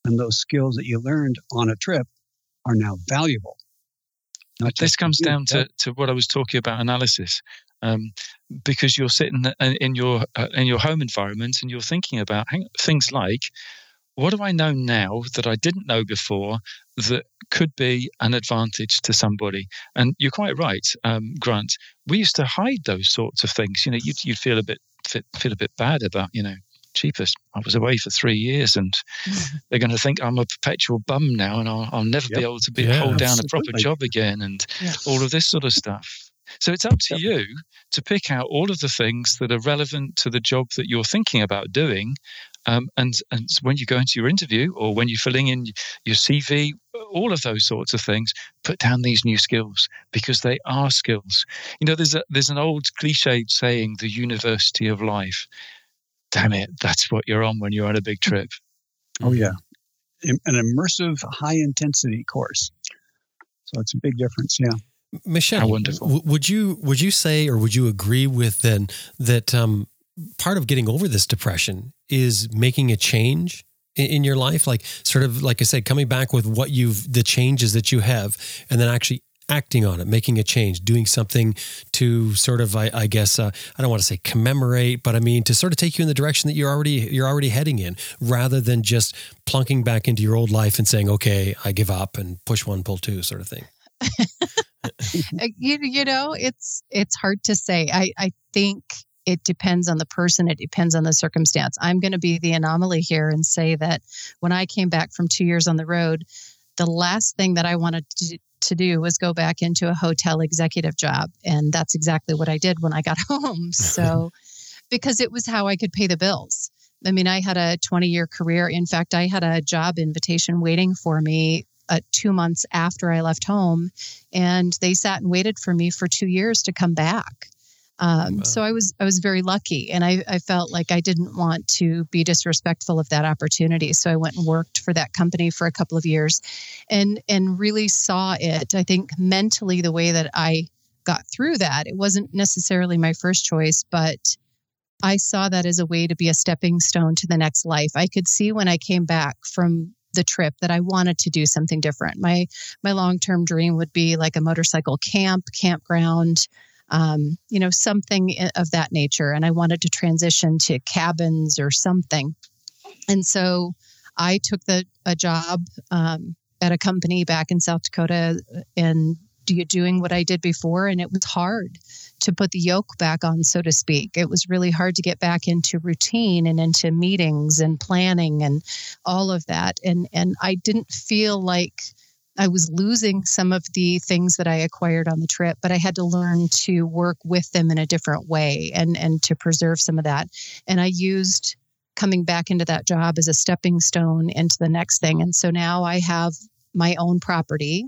And those skills that you learned on a trip are now valuable. this comes down to, to what I was talking about analysis. Um, because you're sitting in your uh, in your home environment and you're thinking about things like what do I know now that I didn't know before that could be an advantage to somebody? And you're quite right, um, Grant. We used to hide those sorts of things. You know, you'd, you'd feel a bit feel a bit bad about, you know, cheapest. I was away for three years, and *laughs* they're going to think I'm a perpetual bum now, and I'll, I'll never yep. be able to be, yeah, hold down a proper job again, and all of this sort of stuff. So it's up to yep. you to pick out all of the things that are relevant to the job that you're thinking about doing um, and and when you go into your interview or when you're filling in your CV, all of those sorts of things, put down these new skills because they are skills. You know, there's a there's an old cliched saying, "The University of Life." Damn it, that's what you're on when you're on a big trip. Oh yeah, an immersive, high intensity course. So it's a big difference. Yeah. Michelle, How wonderful. w- would you would you say or would you agree with then that um, part of getting over this depression is making a change in, your life, like sort of like I said, coming back with what you've the changes that you have, and then actually acting on it, making a change, doing something to sort of, I, I guess, uh, I don't want to say commemorate, but I mean to sort of take you in the direction that you're already you're already heading in, rather than just plunking back into your old life and saying, okay, I give up and push one, pull two, sort of thing. *laughs* Uh, you, you know it's it's hard to say i i think it depends on the person it depends on the circumstance i'm going to be the anomaly here and say that when i came back from two years on the road the last thing that i wanted to, to do was go back into a hotel executive job and that's exactly what i did when i got *laughs* home so *laughs* because it was how i could pay the bills I mean, I had a 20 year career. In fact, I had a job invitation waiting for me uh, two months after I left home, and they sat and waited for me for two years to come back. Um, Wow. So I was I was very lucky, and I, I felt like I didn't want to be disrespectful of that opportunity. So I went and worked for that company for a couple of years, and and really saw it. I think mentally the way that I got through that, it wasn't necessarily my first choice, but I saw that as a way to be a stepping stone to the next life. I could see when I came back from the trip that I wanted to do something different. My my long term dream would be like a motorcycle camp, campground, um, you know, something of that nature. And I wanted to transition to cabins or something. And so I took the a job um, at a company back in South Dakota and doing what I did before, and it was hard to put the yoke back on, so to speak. It was really hard to get back into routine and into meetings and planning and all of that. And and I didn't feel like I was losing some of the things that I acquired on the trip, but I had to learn to work with them in a different way and and to preserve some of that. And I used coming back into that job as a stepping stone into the next thing. And so now I have my own property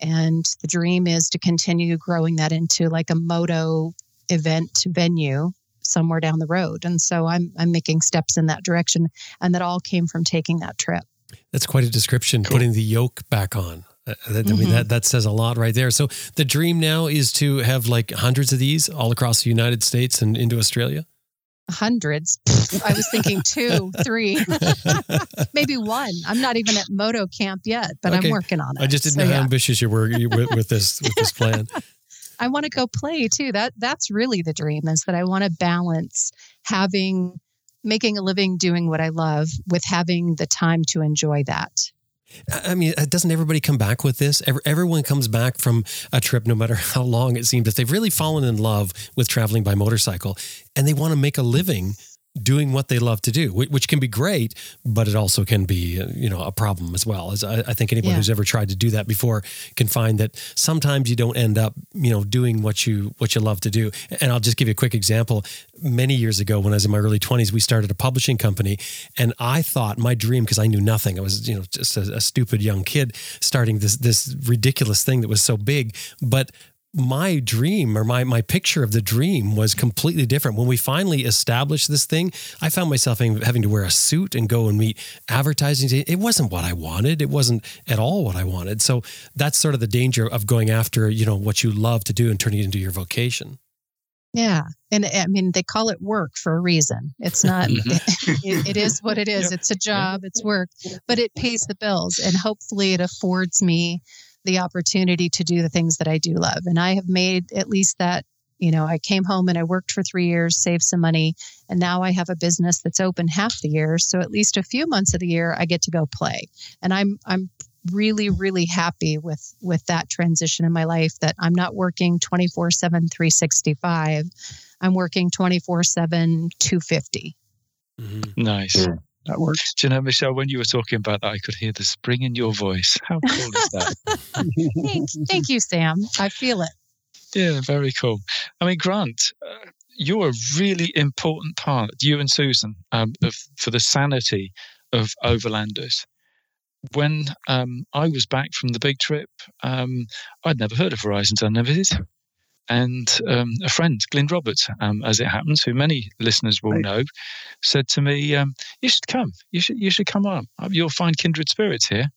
and the dream is to continue growing that into like a moto event venue somewhere down the road. And so I'm I'm making steps in that direction. And that all came from taking that trip. That's quite a description. Cool. Putting the yoke back on. Uh, that, I mean, Mhm. that that says a lot right there. So the dream now is to have like hundreds of these all across the United States and into Australia. Hundreds. I was thinking two, three, *laughs* maybe one. I'm not even at moto camp yet, but Okay. I'm working on it. I just didn't So, know how yeah. ambitious you were with, with this with this plan. *laughs* I want to go play too. That that's really the dream is that I want to balance having making a living doing what I love with having the time to enjoy that. I mean, uh, doesn't everybody come back with this? Everyone comes back from a trip, no matter *laughs* how long it seems, if they've really fallen in love with traveling by motorcycle and they want to make a living doing what they love to do, which can be great, but it also can be, uh, you know, a problem as well. As I, I think anyone Yeah. who's ever tried to do that before can find that sometimes you don't end up, you know, doing what you what you love to do. And I'll just give you a quick example. Many years ago, when I was in my early twenties, we started a publishing company, and I thought my dream because I knew nothing. I was, you know, just a, a stupid young kid starting this this ridiculous thing that was so big, but my dream or my my picture of the dream was completely different. When we finally established this thing, I found myself having having to wear a suit and go and meet advertising. It wasn't what I wanted. It wasn't at all what I wanted. So that's sort of the danger of going after, you know, what you love to do and turning it into your vocation. Yeah. And I mean, they call it work for a reason. It's not, mm-hmm. *laughs* it, it is what it is. Yep. It's a job, it's work, but it pays the bills. And hopefully it affords me the opportunity to do the things that I do love. And I have made at least that, you know, I came home and I worked for three years, saved some money, and now I have a business that's open half the year. So at least a few months of the year I get to go play. And I'm, I'm, really really happy with with that transition in my life that i'm not working 24 7 365 i'm working 24 7 250 mm-hmm. Nice. Yeah. That works. Do you know, Michelle, when you were talking about that, I could hear the spring in your voice. How cool is that? *laughs* thank, thank you sam i feel it yeah, very cool. I mean, Grant, uh, you're a really important part, you and Susan, um, of, for the sanity of overlanders. When um, I was back from the big trip, um, I'd never heard of Horizons Unlimited. And um, a friend, Glyn Roberts, um, as it happens, who many listeners will Right. know, said to me, um, "You should come. You should. You should come on. You'll find kindred spirits here."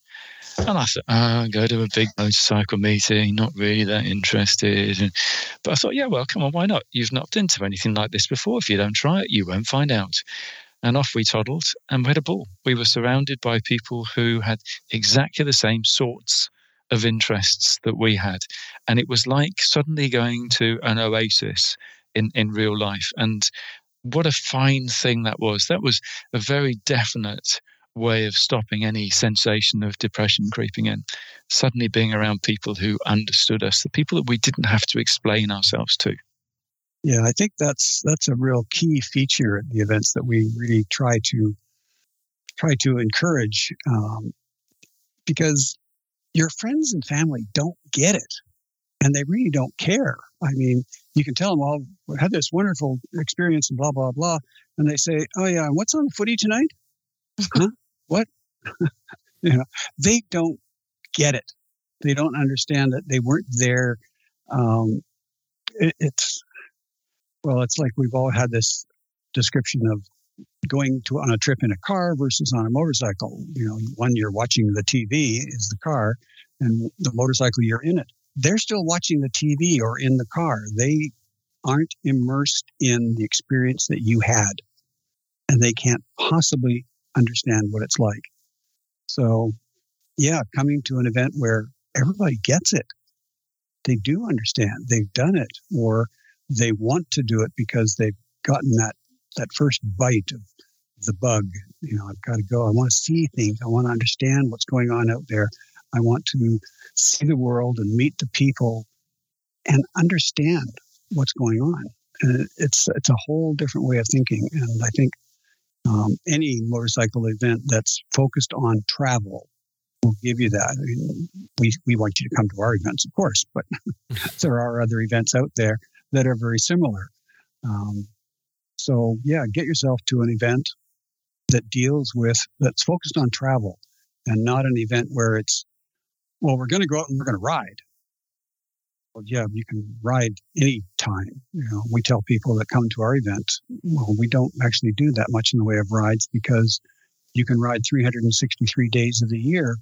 And I thought, oh, go to a big motorcycle meeting, not really that interested. And, but I thought, yeah, well, come on, why not? You've not been to anything like this before. If you don't try it, you won't find out. And off we toddled and we had a ball. We were surrounded by people who had exactly the same sorts of interests that we had. And it was like suddenly going to an oasis in, in real life. And what a fine thing that was. That was a very definite way of stopping any sensation of depression creeping in. Suddenly being around people who understood us, the people that we didn't have to explain ourselves to. Yeah, I think that's that's a real key feature at the events that we really try to try to encourage, um, because your friends and family don't get it, and they really don't care. I mean, you can tell them, "Well, we had this wonderful experience," and blah blah blah, and they say, "Oh yeah, what's on footy tonight?" huh? What? *laughs* you know, they don't get it. They don't understand that they weren't there. Um, it, it's well, it's like we've all had this description of going to on a trip in a car versus on a motorcycle. You know, one you're watching the TV is the car, and the motorcycle you're in it. They're still watching the TV or in the car. They aren't immersed in the experience that you had, and they can't possibly understand what it's like. So, yeah, coming to an event where everybody gets it, they do understand, they've done it, or they want to do it because they've gotten that that first bite of the bug. You know, I've got to go. I want to see things. I want to understand what's going on out there. I want to see the world and meet the people and understand what's going on. And it's it's a whole different way of thinking. And I think um, any motorcycle event that's focused on travel will give you that. I mean, we we want you to come to our events, of course, but *laughs* there are other events out there that are very similar. Um, so yeah, get yourself to an event that deals with that's focused on travel and not an event where it's well, we're going to go out and we're going to ride. Well, yeah, you can ride any time. You know, we tell people that come to our event, well, we don't actually do that much in the way of rides because you can ride 363 days of the year.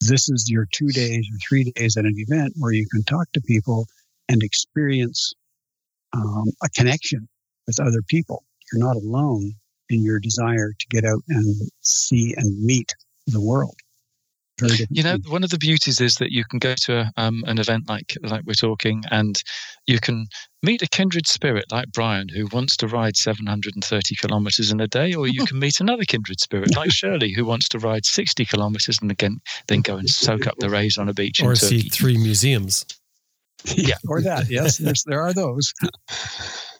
This is your two days or three days at an event where you can talk to people and experience um, a connection with other people. You're not alone in your desire to get out and see and meet the world. *laughs* You know, one of the beauties is that you can go to a, um, an event like like we're talking, and you can meet a kindred spirit like Brian, who wants to ride 730 kilometers in a day, or you can meet another kindred spirit like *laughs* Shirley, who wants to ride 60 kilometers and again then go and soak up the rays on a beach or see three museums. Yeah. *laughs* or that. Yes, there's, there are those.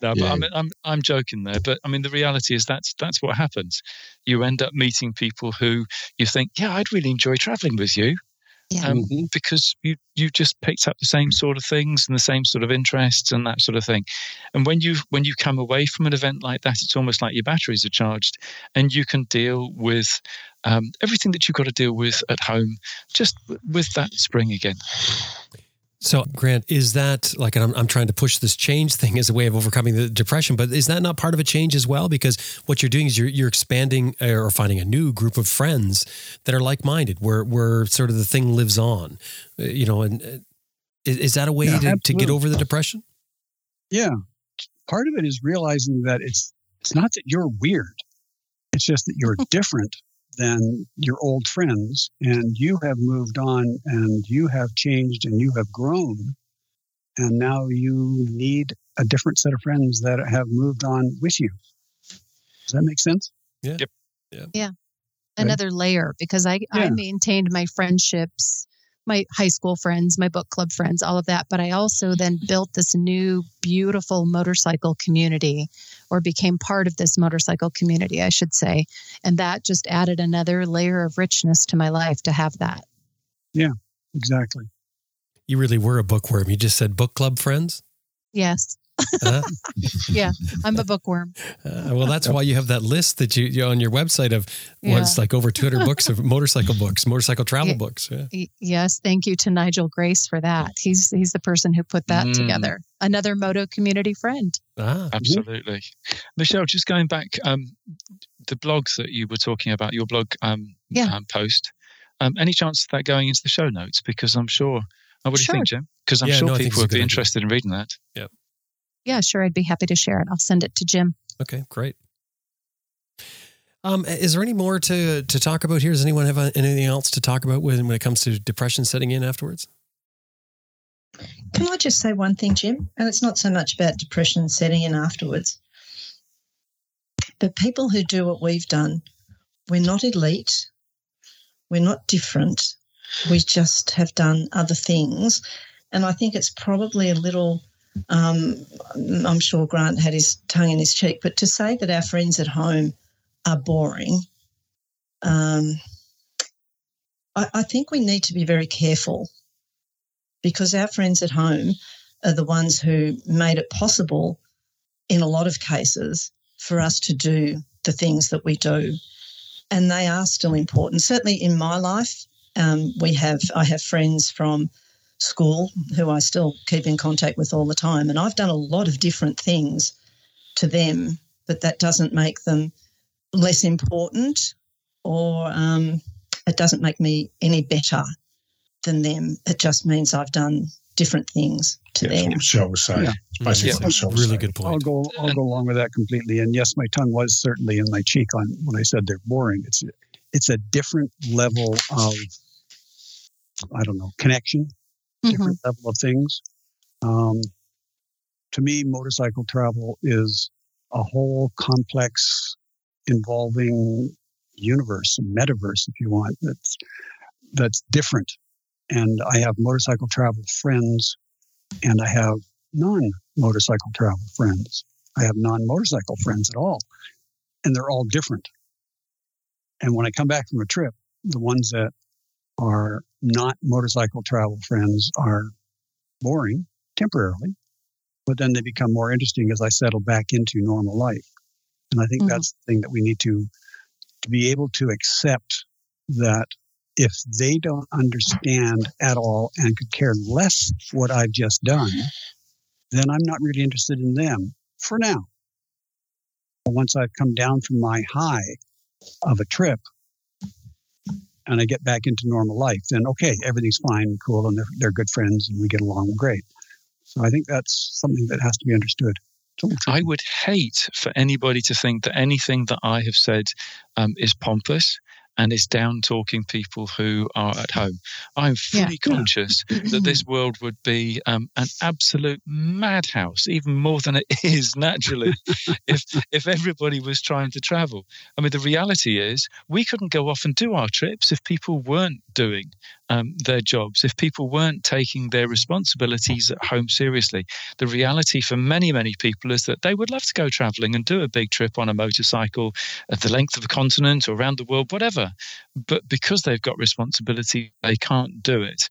No, but Yeah. I mean, I'm I'm joking there, but I mean the reality is that's that's what happens. You end up meeting people who you think, yeah, I'd really enjoy traveling with you, Yeah. um, Mhm. because you you just picked up the same sort of things and the same sort of interests and that sort of thing. And when you when you come away from an event like that, it's almost like your batteries are charged, and you can deal with um, everything that you've got to deal with at home, just w- with that spring again. So, Grant, is that like, and I'm, I'm trying to push this change thing as a way of overcoming the depression, but is that not part of a change as well? Because what you're doing is you're, you're expanding uh, or finding a new group of friends that are like minded, where, where sort of the thing lives on, Uh, you know, and uh, is, is that a way Yeah, to, to get over the depression? Yeah. Part of it is realizing that it's it's not that you're weird. It's just that you're *laughs* different than your old friends and you have moved on and you have changed and you have grown. And now you need a different set of friends that have moved on with you. Does that make sense? Yeah. Yep. Yeah. yeah. Another layer because I, I maintained my friendships, my high school friends, my book club friends, all of that. But I also then mm-hmm. built this new, beautiful motorcycle community or became part of this motorcycle community, I should say. And that just added another layer of richness to my life to have that. Yeah, exactly. You really were a bookworm. You just said book club friends. Yes. Huh? *laughs* yeah, I'm a bookworm. Uh, well, that's why you have that list that you, you on your website of what's like over 200 books of motorcycle books, motorcycle travel Yeah. books. Yeah. Yes, thank you to Nigel Grace for that. He's he's the person who put that Mm. together. Another moto community friend. Ah, Absolutely. Michelle, just going back, um, the blogs that you were talking about, your blog um, Yeah. um, post, um, any chance of that going into the show notes? Because I'm sure, oh, what do you Sure. think, Jim? Because I'm Yeah, sure no, I think it's people would be idea. interested in reading that. Yeah, sure. I'd be happy to share it. I'll send it to Jim. okay, great. Um, is there any more to to talk about here? Does anyone have anything else to talk about when when it comes to depression setting in afterwards? Can I just say one thing, Jim? And it's not so much about depression setting in afterwards. But people who do what we've done, we're not elite, we're not different, we just have done other things. And I think it's probably a little, um, I'm sure Grant had his tongue in his cheek, but to say that our friends at home are boring, um, I, I think we need to be very careful because our friends at home are the ones who made it possible in a lot of cases for us to do the things that we do. And they are still important. Certainly in my life, um, we have I have friends from school who I still keep in contact with all the time. And I've done a lot of different things to them, but that doesn't make them less important or um, it doesn't make me any better than them. It just means I've done different things to Yeah, that's them. what Michelle was. Yeah. Basically Yeah, what Michelle really saying. good I'll point. go. I'll go along with that completely. And yes, my tongue was certainly in my cheek on when I said they're boring. It's it's a different level of I don't know connection, Different level of things. Um, to me, motorcycle travel is a whole complex, involving universe, metaverse, if you want. That's that's different. And I have motorcycle travel friends, and I have non-motorcycle travel friends. I have non-motorcycle friends at all, and they're all different. And when I come back from a trip, the ones that are not motorcycle travel friends are boring temporarily, but then they become more interesting as I settle back into normal life. And I think Mhm. that's the thing that we need to to be able to accept that if they don't understand at all and could care less what I've just done, then I'm not really interested in them for now. But once I've come down from my high of a trip and I get back into normal life, then okay, everything's fine cool and they're, they're good friends and we get along great. So I think that's something that has to be understood. I would hate for anybody to think that anything that I have said um, is pompous and is down talking people who are at home. I'm Yeah. fully conscious that this *clears throat* world would be um, an absolute madhouse, even more than it *laughs* is naturally, if if everybody was trying to travel. I mean, the reality is we couldn't go off and do our trips if people weren't doing um, their jobs, if people weren't taking their responsibilities at home seriously. The reality for many, many people is that they would love to go traveling and do a big trip on a motorcycle at the length of a continent or around the world, whatever. But because they've got responsibility, they can't do it.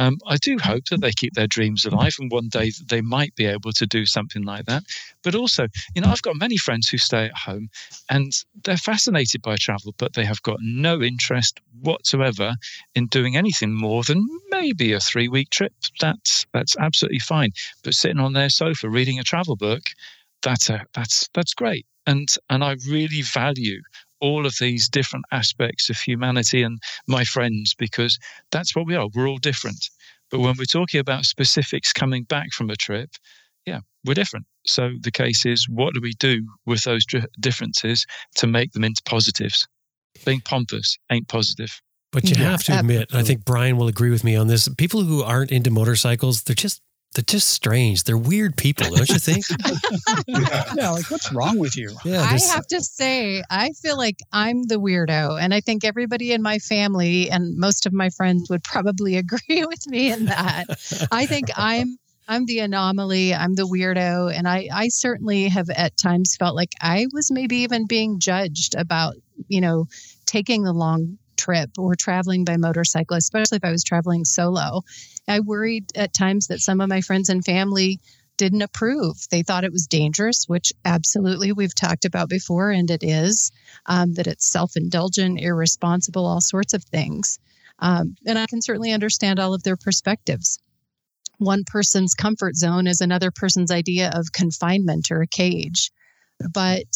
Um, I do hope that they keep their dreams alive and one day they might be able to do something like that. But also, you know, I've got many friends who stay at home and they're fascinated by travel, but they have got no interest whatsoever in doing anything more than maybe a three week trip. That's that's absolutely fine. But sitting on their sofa reading a travel book, that's a that's that's great. And and I really value all of these different aspects of humanity and my friends because that's what we are. We're all different. But when we're talking about specifics coming back from a trip, yeah, we're different. So the case is, what do we do with those differences to make them into positives? Being pompous ain't positive. But you Yeah, have to admit, and I think Brian will agree with me on this. People who aren't into motorcycles, they're just they're just strange. They're weird people, don't you think? *laughs* yeah, like what's wrong with you? Yeah, I have to say, I feel like I'm the weirdo. And I think everybody in my family and most of my friends would probably *laughs* agree with me in that. I think I'm I'm the anomaly. I'm the weirdo. And I, I certainly have at times felt like I was maybe even being judged about, you know, taking the long trip or traveling by motorcycle, especially if I was traveling solo. I worried at times that some of my friends and family didn't approve. They thought it was dangerous, which absolutely we've talked about before, and it is. Um, that it's self indulgent, irresponsible, all sorts of things. Um, and I can certainly understand all of their perspectives. One person's comfort zone is another person's idea of confinement or a cage. But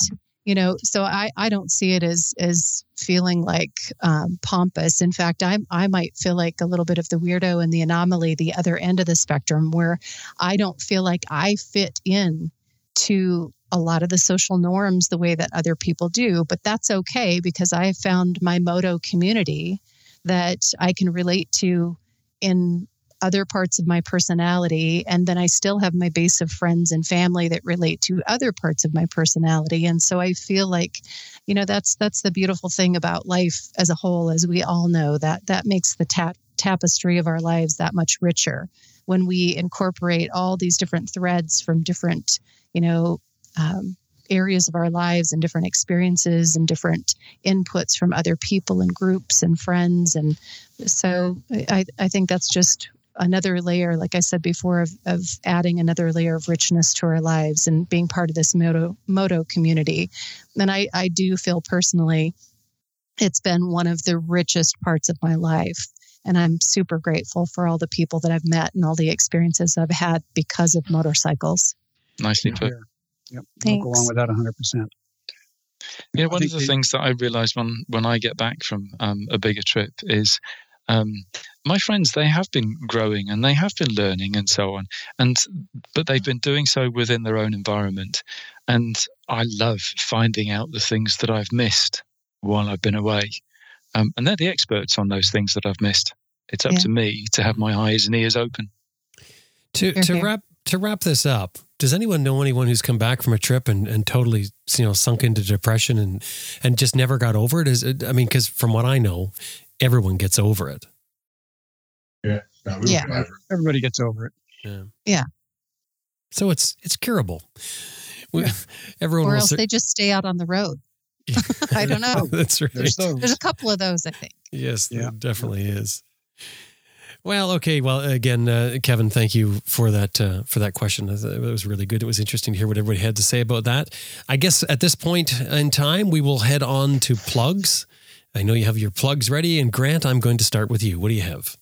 you know so i i don't see it as as feeling like um, pompous. In fact i i might feel like a little bit of the weirdo and the anomaly the other end of the spectrum where i don't feel like i fit in to a lot of the social norms the way that other people do but that's okay because i found my moto community that i can relate to in other parts of my personality and then i still have my base of friends and family that relate to other parts of my personality. And so i feel like you know that's that's the beautiful thing about life as a whole as we all know that that makes the ta- tapestry of our lives that much richer. When we incorporate all these different threads from different you know um, areas of our lives and different experiences and different inputs from other people and groups and friends and so I, I think that's just another layer, like I said before, of, of adding another layer of richness to our lives and being part of this moto, moto community. And I, I do feel personally it's been one of the richest parts of my life. And I'm super grateful for all the people that I've met and all the experiences I've had because of motorcycles. Nicely put. Yep. I'll go along with that 100%. Yeah, one of the things that I realized when, when I get back from um, a bigger trip is um, my friends they have been growing and they have been learning and so on. And but they've been doing so within their own environment. And i love finding out the things that i've missed while i've been away. Um, and they're the experts on those things that i've missed. It's up yeah. to me to have my eyes and ears open. To to wrap to wrap this up does anyone know anyone who's come back from a trip and, and totally you know sunk into depression and and just never got over it? Is it, i mean because from what i know everyone gets over it yeah. No, we yeah. Everybody gets over it. Yeah. Yeah. So it's it's curable. Yeah. *laughs* Everyone or else they just stay out on the road. *laughs* I don't know. *laughs* That's right. There's, There's, a couple of those, I think. Yes, yeah. definitely is. Well, okay. Well, again, uh, Kevin, thank you for that uh, for that question. It was really good. It was interesting to hear what everybody had to say about that. I guess at this point in time, we will head on to plugs. I know you have your plugs ready, and Grant, I'm going to start with you. What do you have?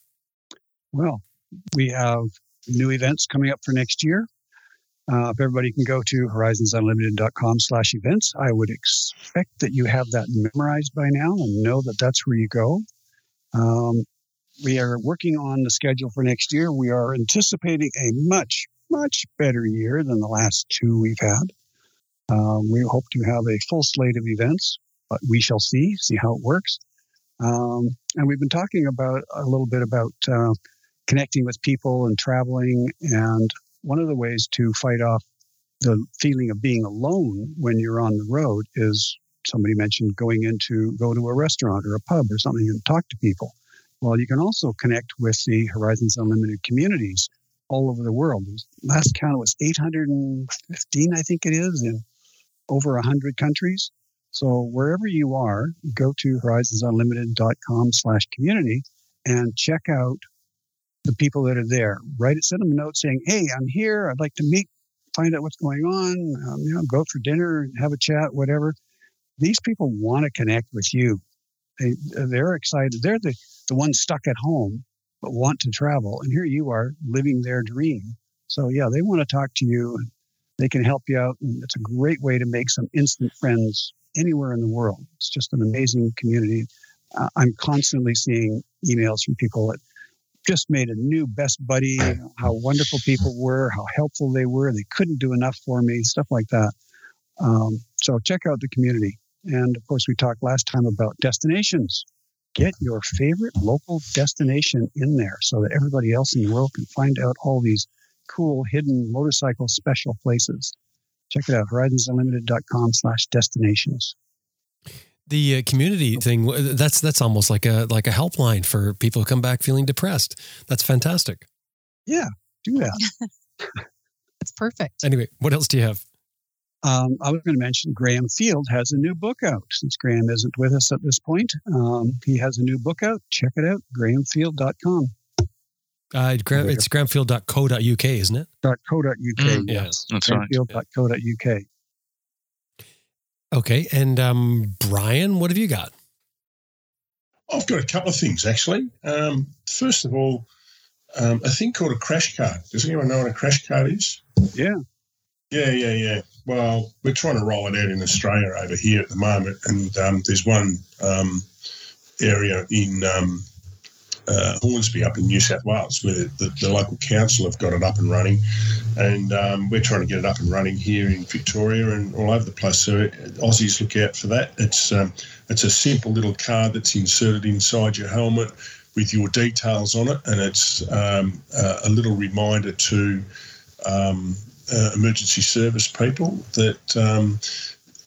Well, we have new events coming up for next year. Uh, if everybody can go to horizonsunlimited.com slash events, I would expect that you have that memorized by now and know that that's where you go. Um, we are working on the schedule for next year. We are anticipating a much, much better year than the last two we've had. Um, we hope to have a full slate of events, but we shall see, see how it works. Um, and we've been talking about a little bit about uh, connecting with people and traveling. And one of the ways to fight off the feeling of being alone when you're on the road is somebody mentioned going into go to a restaurant or a pub or something and talk to people. Well, you can also connect with the Horizons Unlimited communities all over the world. Last count was 815, I think it is, in over 100 countries. So wherever you are, go to horizonsunlimited.com slash community and check out the people that are there. Write it, send them a note saying, "Hey, I'm here. I'd like to meet, find out what's going on. Um, you know, go for dinner have a chat, whatever." These people want to connect with you. They they're excited. They're the the ones stuck at home but want to travel, and here you are living their dream. So yeah, they want to talk to you. They can help you out, and it's a great way to make some instant friends anywhere in the world. It's just an amazing community. Uh, I'm constantly seeing emails from people that just made a new best buddy, how wonderful people were, how helpful they were. They couldn't do enough for me, stuff like that. Um, so check out the community. And of course, we talked last time about destinations. Get your favorite local destination in there so that everybody else in the world can find out all these cool hidden motorcycle special places. Check it out, horizonsunlimited.com slash destinations the uh, community thing that's that's almost like a like a helpline for people who come back feeling depressed that's fantastic yeah do that *laughs* it's perfect anyway what else do you have um, I was going to mention Graham Field has a new book out. Since Graham isn't with us at this point, um, he has a new book out. Check it out, grahamfield.com. Uh, gram, it's grahamfield.co.uk, isn't it? .co.uk. Mm, yes, That's right. grahamfield.co.uk. Okay. And um, Brian, what have you got? I've got a couple of things actually. Um, first of all, um, a thing called a crash card. Does anyone know what a crash card is? Yeah. Yeah, yeah, yeah. Well, we're trying to roll it out in Australia over here at the moment, and um, there's one um, area in um, uh, Hornsby up in New South Wales where the, the, local council have got it up and running, and um, we're trying to get it up and running here in Victoria and all over the place. So Aussies look out for that. It's um, it's a simple little card that's inserted inside your helmet with your details on it, and it's um, uh, a little reminder to um, uh, emergency service people that um,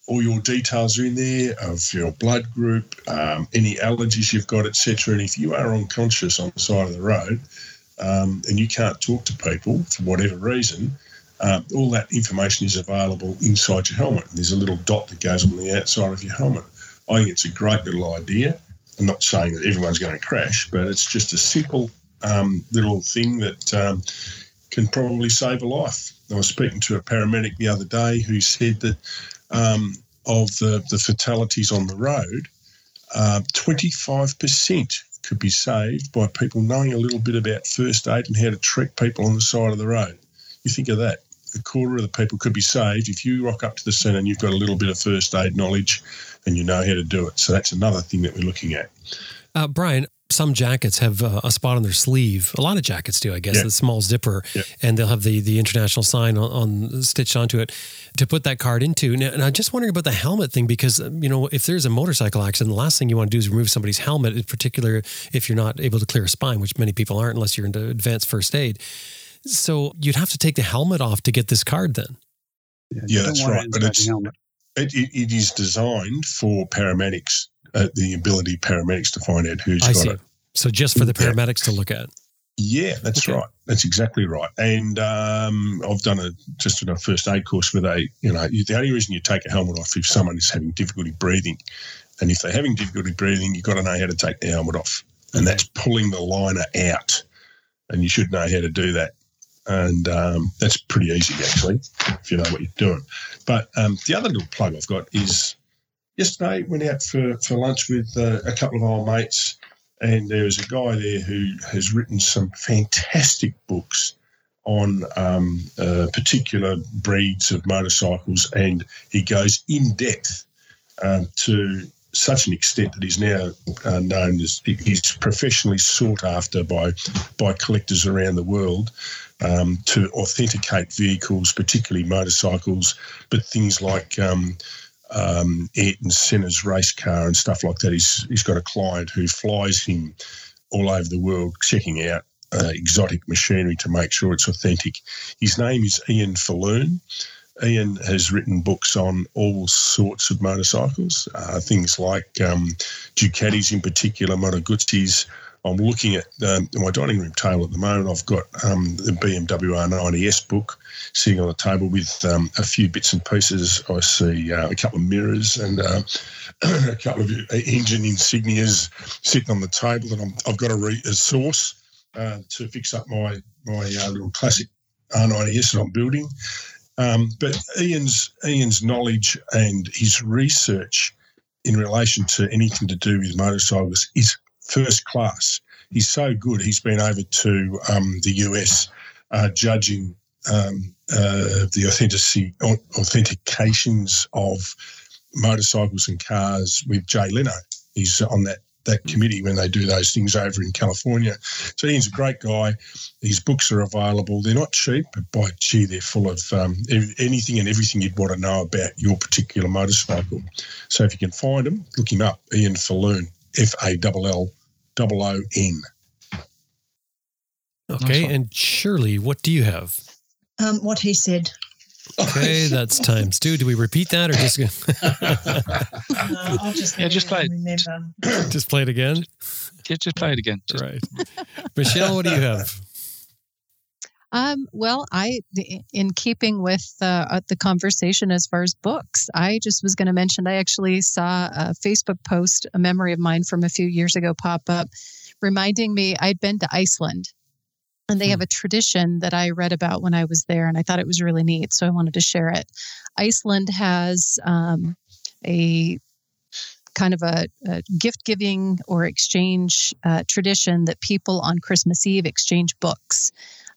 all your details are in there of your blood group, um, any allergies you've got, etc. And if you are unconscious on the side of the road um, and you can't talk to people for whatever reason, uh, all that information is available inside your helmet. There's a little dot that goes on the outside of your helmet. I think it's a great little idea. I'm not saying that everyone's going to crash, but it's just a simple um, little thing that um, can probably save a life. I was speaking to a paramedic the other day who said that um, of the, the fatalities on the road, uh, 25% could be saved by people knowing a little bit about first aid and how to treat people on the side of the road. You think of that. A quarter of the people could be saved if you rock up to the centre and you've got a little bit of first aid knowledge and you know how to do it. So that's another thing that we're looking at. Uh, Brian, some jackets have uh, a spot on their sleeve. A lot of jackets do, I guess, Yeah. a small zipper, Yeah. and they'll have the the international sign on, on stitched onto it to put that card into. Now, and I'm just wondering about the helmet thing because um, you know if there's a motorcycle accident, the last thing you want to do is remove somebody's helmet, in particular if you're not able to clear a spine, which many people aren't unless you're into advanced first aid. So you'd have to take the helmet off to get this card then. Yeah, you don't that's right, but it's- the helmet. It, it, it is designed for paramedics, uh, the ability paramedics to find out who's I got see. it. So just for the Yeah. paramedics to look at. Yeah, that's Okay. right. That's exactly right. And um, I've done a just a first aid course where they, you know, the only reason you take a helmet off if someone is having difficulty breathing, and if they're having difficulty breathing, you've got to know how to take the helmet off, and that's pulling the liner out, and you should know how to do that. And um, that's pretty easy actually if you know what you're doing. But um, the other little plug I've got is yesterday went out for, for lunch with uh, a couple of old mates and there was a guy there who has written some fantastic books on um, uh, particular breeds of motorcycles, and he goes in depth um, to such an extent that he's now uh, known as he's professionally sought after by by collectors around the world um, to authenticate vehicles, particularly motorcycles, but things like um, um, Ayrton Senna's race car and stuff like that. He's, he's got a client who flies him all over the world checking out uh, exotic machinery to make sure it's authentic. His name is Ian Falloon. Ian has written books on all sorts of motorcycles, uh, things like um, Ducatis in particular, Moto Guzzi's. I'm looking at um, my dining room table at the moment. I've got um, the BMW R90S book sitting on the table with um, a few bits and pieces. I see uh, a couple of mirrors and uh, *clears throat* a couple of engine insignias sitting on the table that I'm, I've got a source uh, to fix up my my uh, little classic R90S that I'm building. Um, but Ian's Ian's knowledge and his research in relation to anything to do with motorcycles is first class. He's so good. He's been over to um, the US uh, judging um, uh, the authenticity authentications of motorcycles and cars with Jay Leno. He's on that that committee when they do those things over in California. So Ian's a great guy. His books are available. They're not cheap, but by gee, they're full of um, anything and everything you'd want to know about your particular motorcycle. So if you can find him, look him up. Ian Falloon, F A L L O O N. Okay. one. And Shirley, what do you have? Um, what he said. Okay, *laughs* that's times two. Do we repeat that or just *laughs* Uh, I'll just Yeah, just play it. remember. just play it again? Yeah, just play it again. Just, Right. Michelle, what do you have? Um, well, I, in keeping with uh, uh, the conversation as far as books, I just was going to mention I actually saw a Facebook post, a memory of mine from a few years ago pop up, reminding me I'd been to Iceland. And they have a tradition that I read about when I was there, and I thought it was really neat. So I wanted to share it. Iceland has um, a kind of a, a gift giving or exchange uh, tradition that people on Christmas Eve exchange books.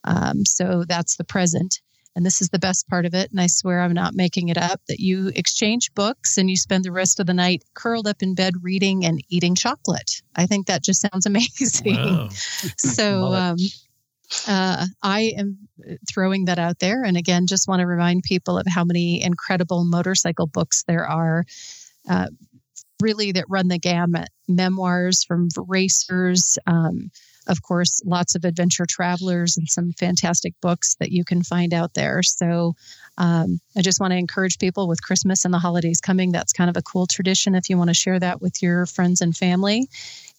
Um, so that's the present. And this is the best part of it. And I swear I'm not making it up that you exchange books and you spend the rest of the night curled up in bed reading and eating chocolate. I think that just sounds *laughs* amazing. Wow. so, *laughs* um, uh, I am throwing that out there. And again, just want to remind people of how many incredible motorcycle books there are. Uh, really, that run the gamut memoirs from racers, um, of course, lots of adventure travelers and some fantastic books that you can find out there. So um, I just want to encourage people with Christmas and the holidays coming. That's kind of a cool tradition if you want to share that with your friends and family.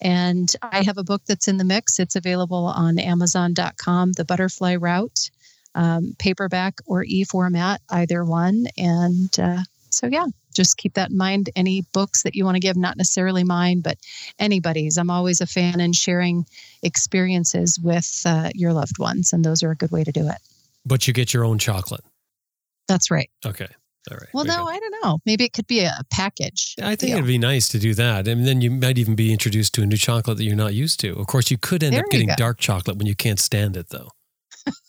And I have a book that's in the mix. It's available on Amazon.com, The Butterfly Route, um, paperback or e format, either one. And uh, so, yeah, just keep that in mind. Any books that you want to give, not necessarily mine, but anybody's. I'm always a fan in sharing experiences with uh, your loved ones, and those are a good way to do it. But you get your own chocolate. That's right. Okay. All right. Well, no. I don't know. Maybe it could be a package. I think deal. it'd be nice to do that. And then you might even be introduced to a new chocolate that you're not used to. Of course, you could end There up getting go. dark chocolate when you can't stand it, though.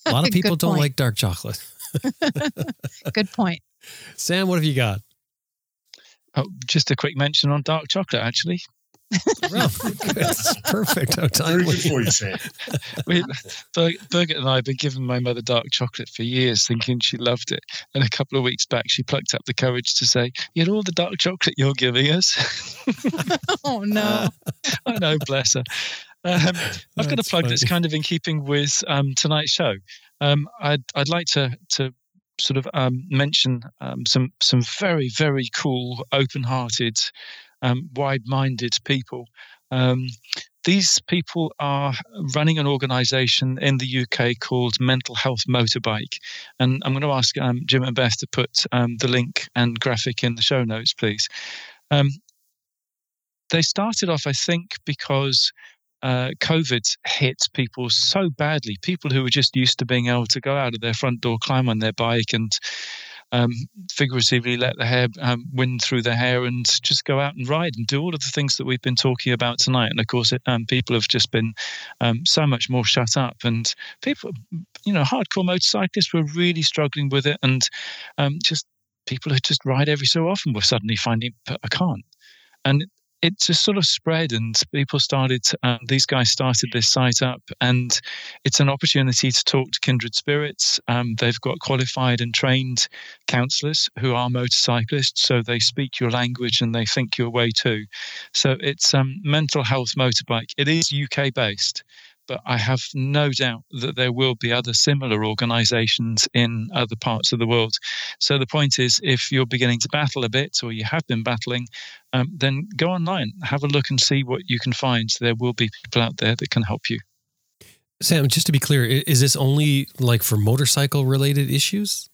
A *laughs* lot of people don't like dark chocolate. *laughs* *laughs* Good point. Sam, what have you got? Oh, just a quick mention on dark chocolate, actually. *laughs* Well. That's perfect. How Very timely. good for you, Sam. *laughs* We, Ber- Birgit and I have been giving my mother dark chocolate for years, thinking she loved it. And a couple of weeks back, she plucked up the courage to say, "Yet all the dark chocolate you're giving us." *laughs* Oh no. I know, bless her. Um, I've got a That's plug that's kind of in keeping with um, tonight's show. Um, I'd I'd like to to sort of um, mention um, some some very very cool, open-hearted, um, wide-minded people. Um, these people are running an organisation in the UK called Mental Health Motorbike, and I'm going to ask um, Jim and Beth to put um, the link and graphic in the show notes, please. They started off, I think, because uh, COVID hit people so badly. People who were just used to being able to go out of their front door, climb on their bike, and um, figuratively let the hair um, wind through their hair and just go out and ride and do all of the things that we've been talking about tonight. And of course, it, um, people have just been um, so much more shut up. And people, you know, hardcore motorcyclists were really struggling with it. And um, just people who just ride every so often were suddenly finding, "But I can't. And it just sort of spread and people started um, these guys started this site up and it's an opportunity to talk to kindred spirits. Um, they've got qualified and trained counselors who are motorcyclists so they speak your language and they think your way too. So it's um, mental health motorbike. It is uk based but I have no doubt that there will be other similar organizations in other parts of the world. So the point is, if you're beginning to battle a bit or you have been battling, um, then go online, have a look and see what you can find. There will be people out there that can help you. Sam, just to be clear, is this only like for motorcycle related issues?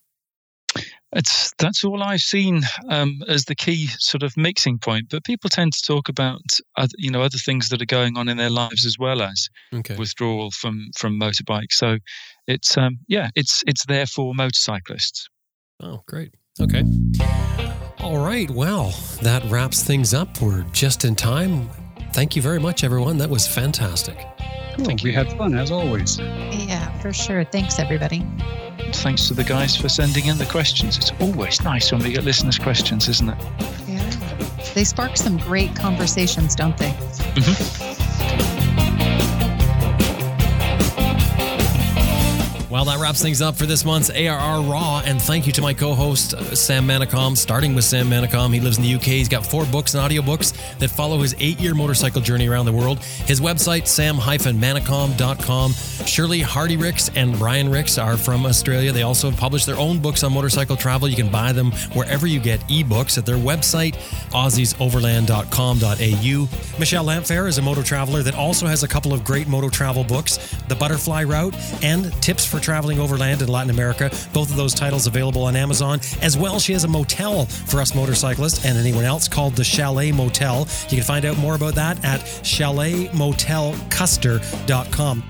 It's that's all I've seen um, as the key sort of mixing point. But people tend to talk about other, you know other things that are going on in their lives as well as Okay. withdrawal from from motorbikes. So it's um, yeah, it's it's there for motorcyclists. Oh, great. Okay. All right. Well, that wraps things up. We're just in time. Thank you very much, everyone. That was fantastic. Cool. Thank we had fun as always. Yeah, for sure. Thanks, everybody. Thanks to the guys for sending in the questions. It's always nice when we get listeners' questions, isn't it? Yeah. They spark some great conversations, don't they? Mm-hmm. Well, that wraps things up for this month's ARR Raw. And thank you to my co host, uh, Sam Manicom. Starting with Sam Manicom, he lives in the UK. He's got four books and audiobooks that follow his eight year motorcycle journey around the world. His website, sam manicom.com. Shirley Hardy Rix and Brian Rix are from Australia. They also have published their own books on motorcycle travel. You can buy them wherever you get ebooks at their website, aussiesoverland.com.au. Michelle Lamphere is a moto traveler that also has a couple of great moto travel books The Butterfly Route and Tips for Traveling Overland in Latin America. Both of those titles available on Amazon. As well, she has a motel for us motorcyclists and anyone else called the Chalet Motel. You can find out more about that at chaletmotelcuster.com.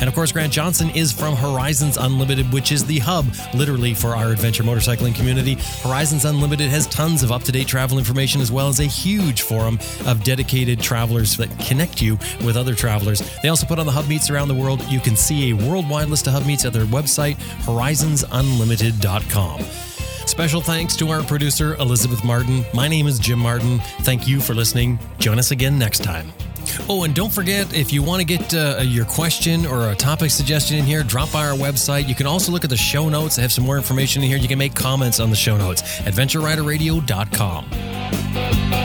And of course, Grant Johnson is from Horizons Unlimited, which is the hub, literally, for our adventure motorcycling community. Horizons Unlimited has tons of up to date travel information as well as a huge forum of dedicated travelers that connect you with other travelers. They also put on the hub meets around the world. You can see a worldwide list of hub meets at their website, horizonsunlimited.com. Special thanks to our producer, Elizabeth Martin. My name is Jim Martin. Thank you for listening. Join us again next time. Oh, and don't forget if you want to get uh, your question or a topic suggestion in here, drop by our website. You can also look at the show notes. I have some more information in here. You can make comments on the show notes. AdventureRiderRadio.com.